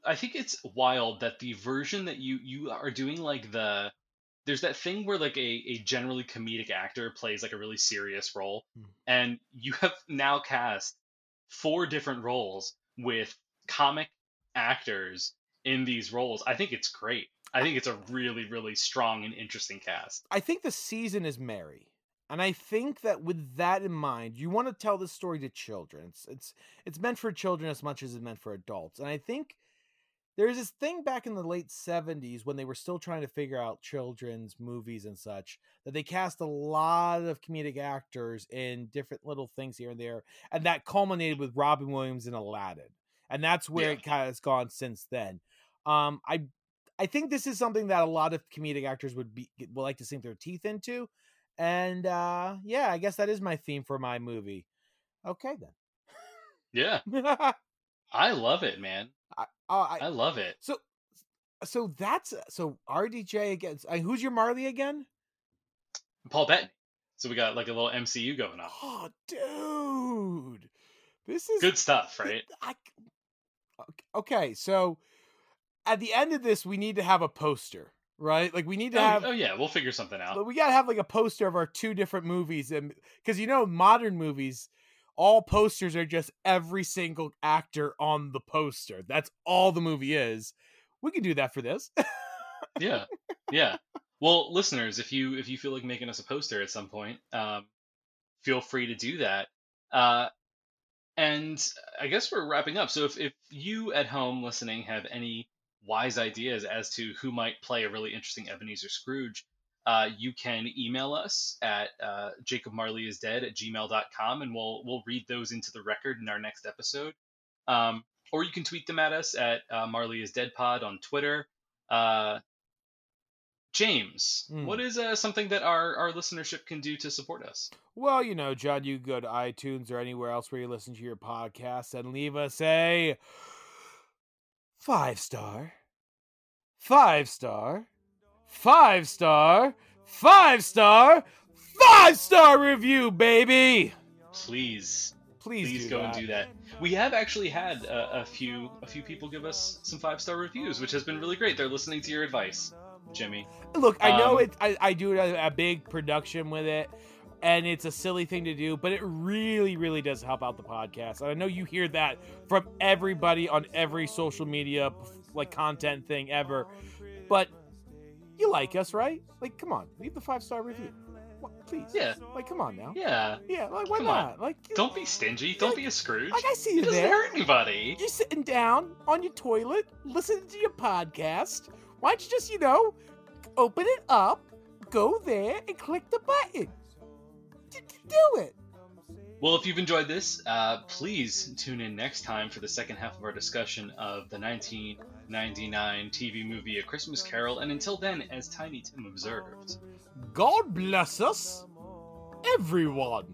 I think it's wild that the version that you you are doing like the there's that thing where like a, a generally comedic actor plays like a really serious role Hmm. and you have now cast four different roles with comic actors in these roles. I think it's great. I think it's a really really strong and interesting cast. I think the season is merry. And I think that with that in mind, you want to tell this story to children. It's it's it's meant for children as much as it's meant for adults. And I think there's this thing back in the late 70s when they were still trying to figure out children's movies and such that they cast a lot of comedic actors in different little things here and there and that culminated with Robin Williams in Aladdin. And that's where Yeah. it kind of has gone since then. Um I I think this is something that a lot of comedic actors would be would like to sink their teeth into. And uh yeah, I guess that is my theme for my movie. Okay then. yeah I love it, man. I, I I, love it. so so that's so RDJ against uh, who's your Marley again? Paul Bettany. So we got like a little MCU going on. Oh, dude, this is Good stuff, right? I, okay, so at the end of this, we need to have a poster, right? Like we need to oh, have. oh yeah, we'll figure something out. But we gotta have like a poster of our two different movies, and because you know, modern movies, all posters are just every single actor on the poster. That's all the movie is. We can do that for this. yeah, yeah. Well, listeners, if you if you feel like making us a poster at some point, um, feel free to do that. Uh, and I guess we're wrapping up. So if if you at home listening have any wise ideas as to who might play a really interesting Ebenezer Scrooge, uh, you can email us at uh, jacobmarleyisdead at gmail.com and we'll we'll read those into the record in our next episode. Um, or you can tweet them at us at uh, Marley is Dead Pod on Twitter. Uh, James, Mm. what is uh, something that our, our listenership can do to support us? Well, you know, John, you go to iTunes or anywhere else where you listen to your podcast and leave us a five star, five star, five star, five star, five star review, baby. Please, Please, please go that. and do that. We have actually had a, a few a few people give us some five star reviews, which has been really great. They're listening to your advice, Jimmy. Look, I know Um, it. I, I do a, a big production with it, and it's a silly thing to do, but it really, really does help out the podcast. And I know you hear that from everybody on every social media, like content thing ever. But you like us, right? Like, come on, leave the five star review, What, please. Yeah. Like, come on now. Yeah. Yeah. Like, why Come on. not? Like, you- Don't be stingy. Don't be a Scrooge. like I see it you doesn't there. hurt anybody. You're sitting down on your toilet, listening to your podcast. Why don't you just, you know, open it up, go there, and click the button? D- Do it. Well, if you've enjoyed this, uh, please tune in next time for the second half of our discussion of the 1999 TV movie A Christmas Carol. And until then, as Tiny Tim observed, God bless us, everyone.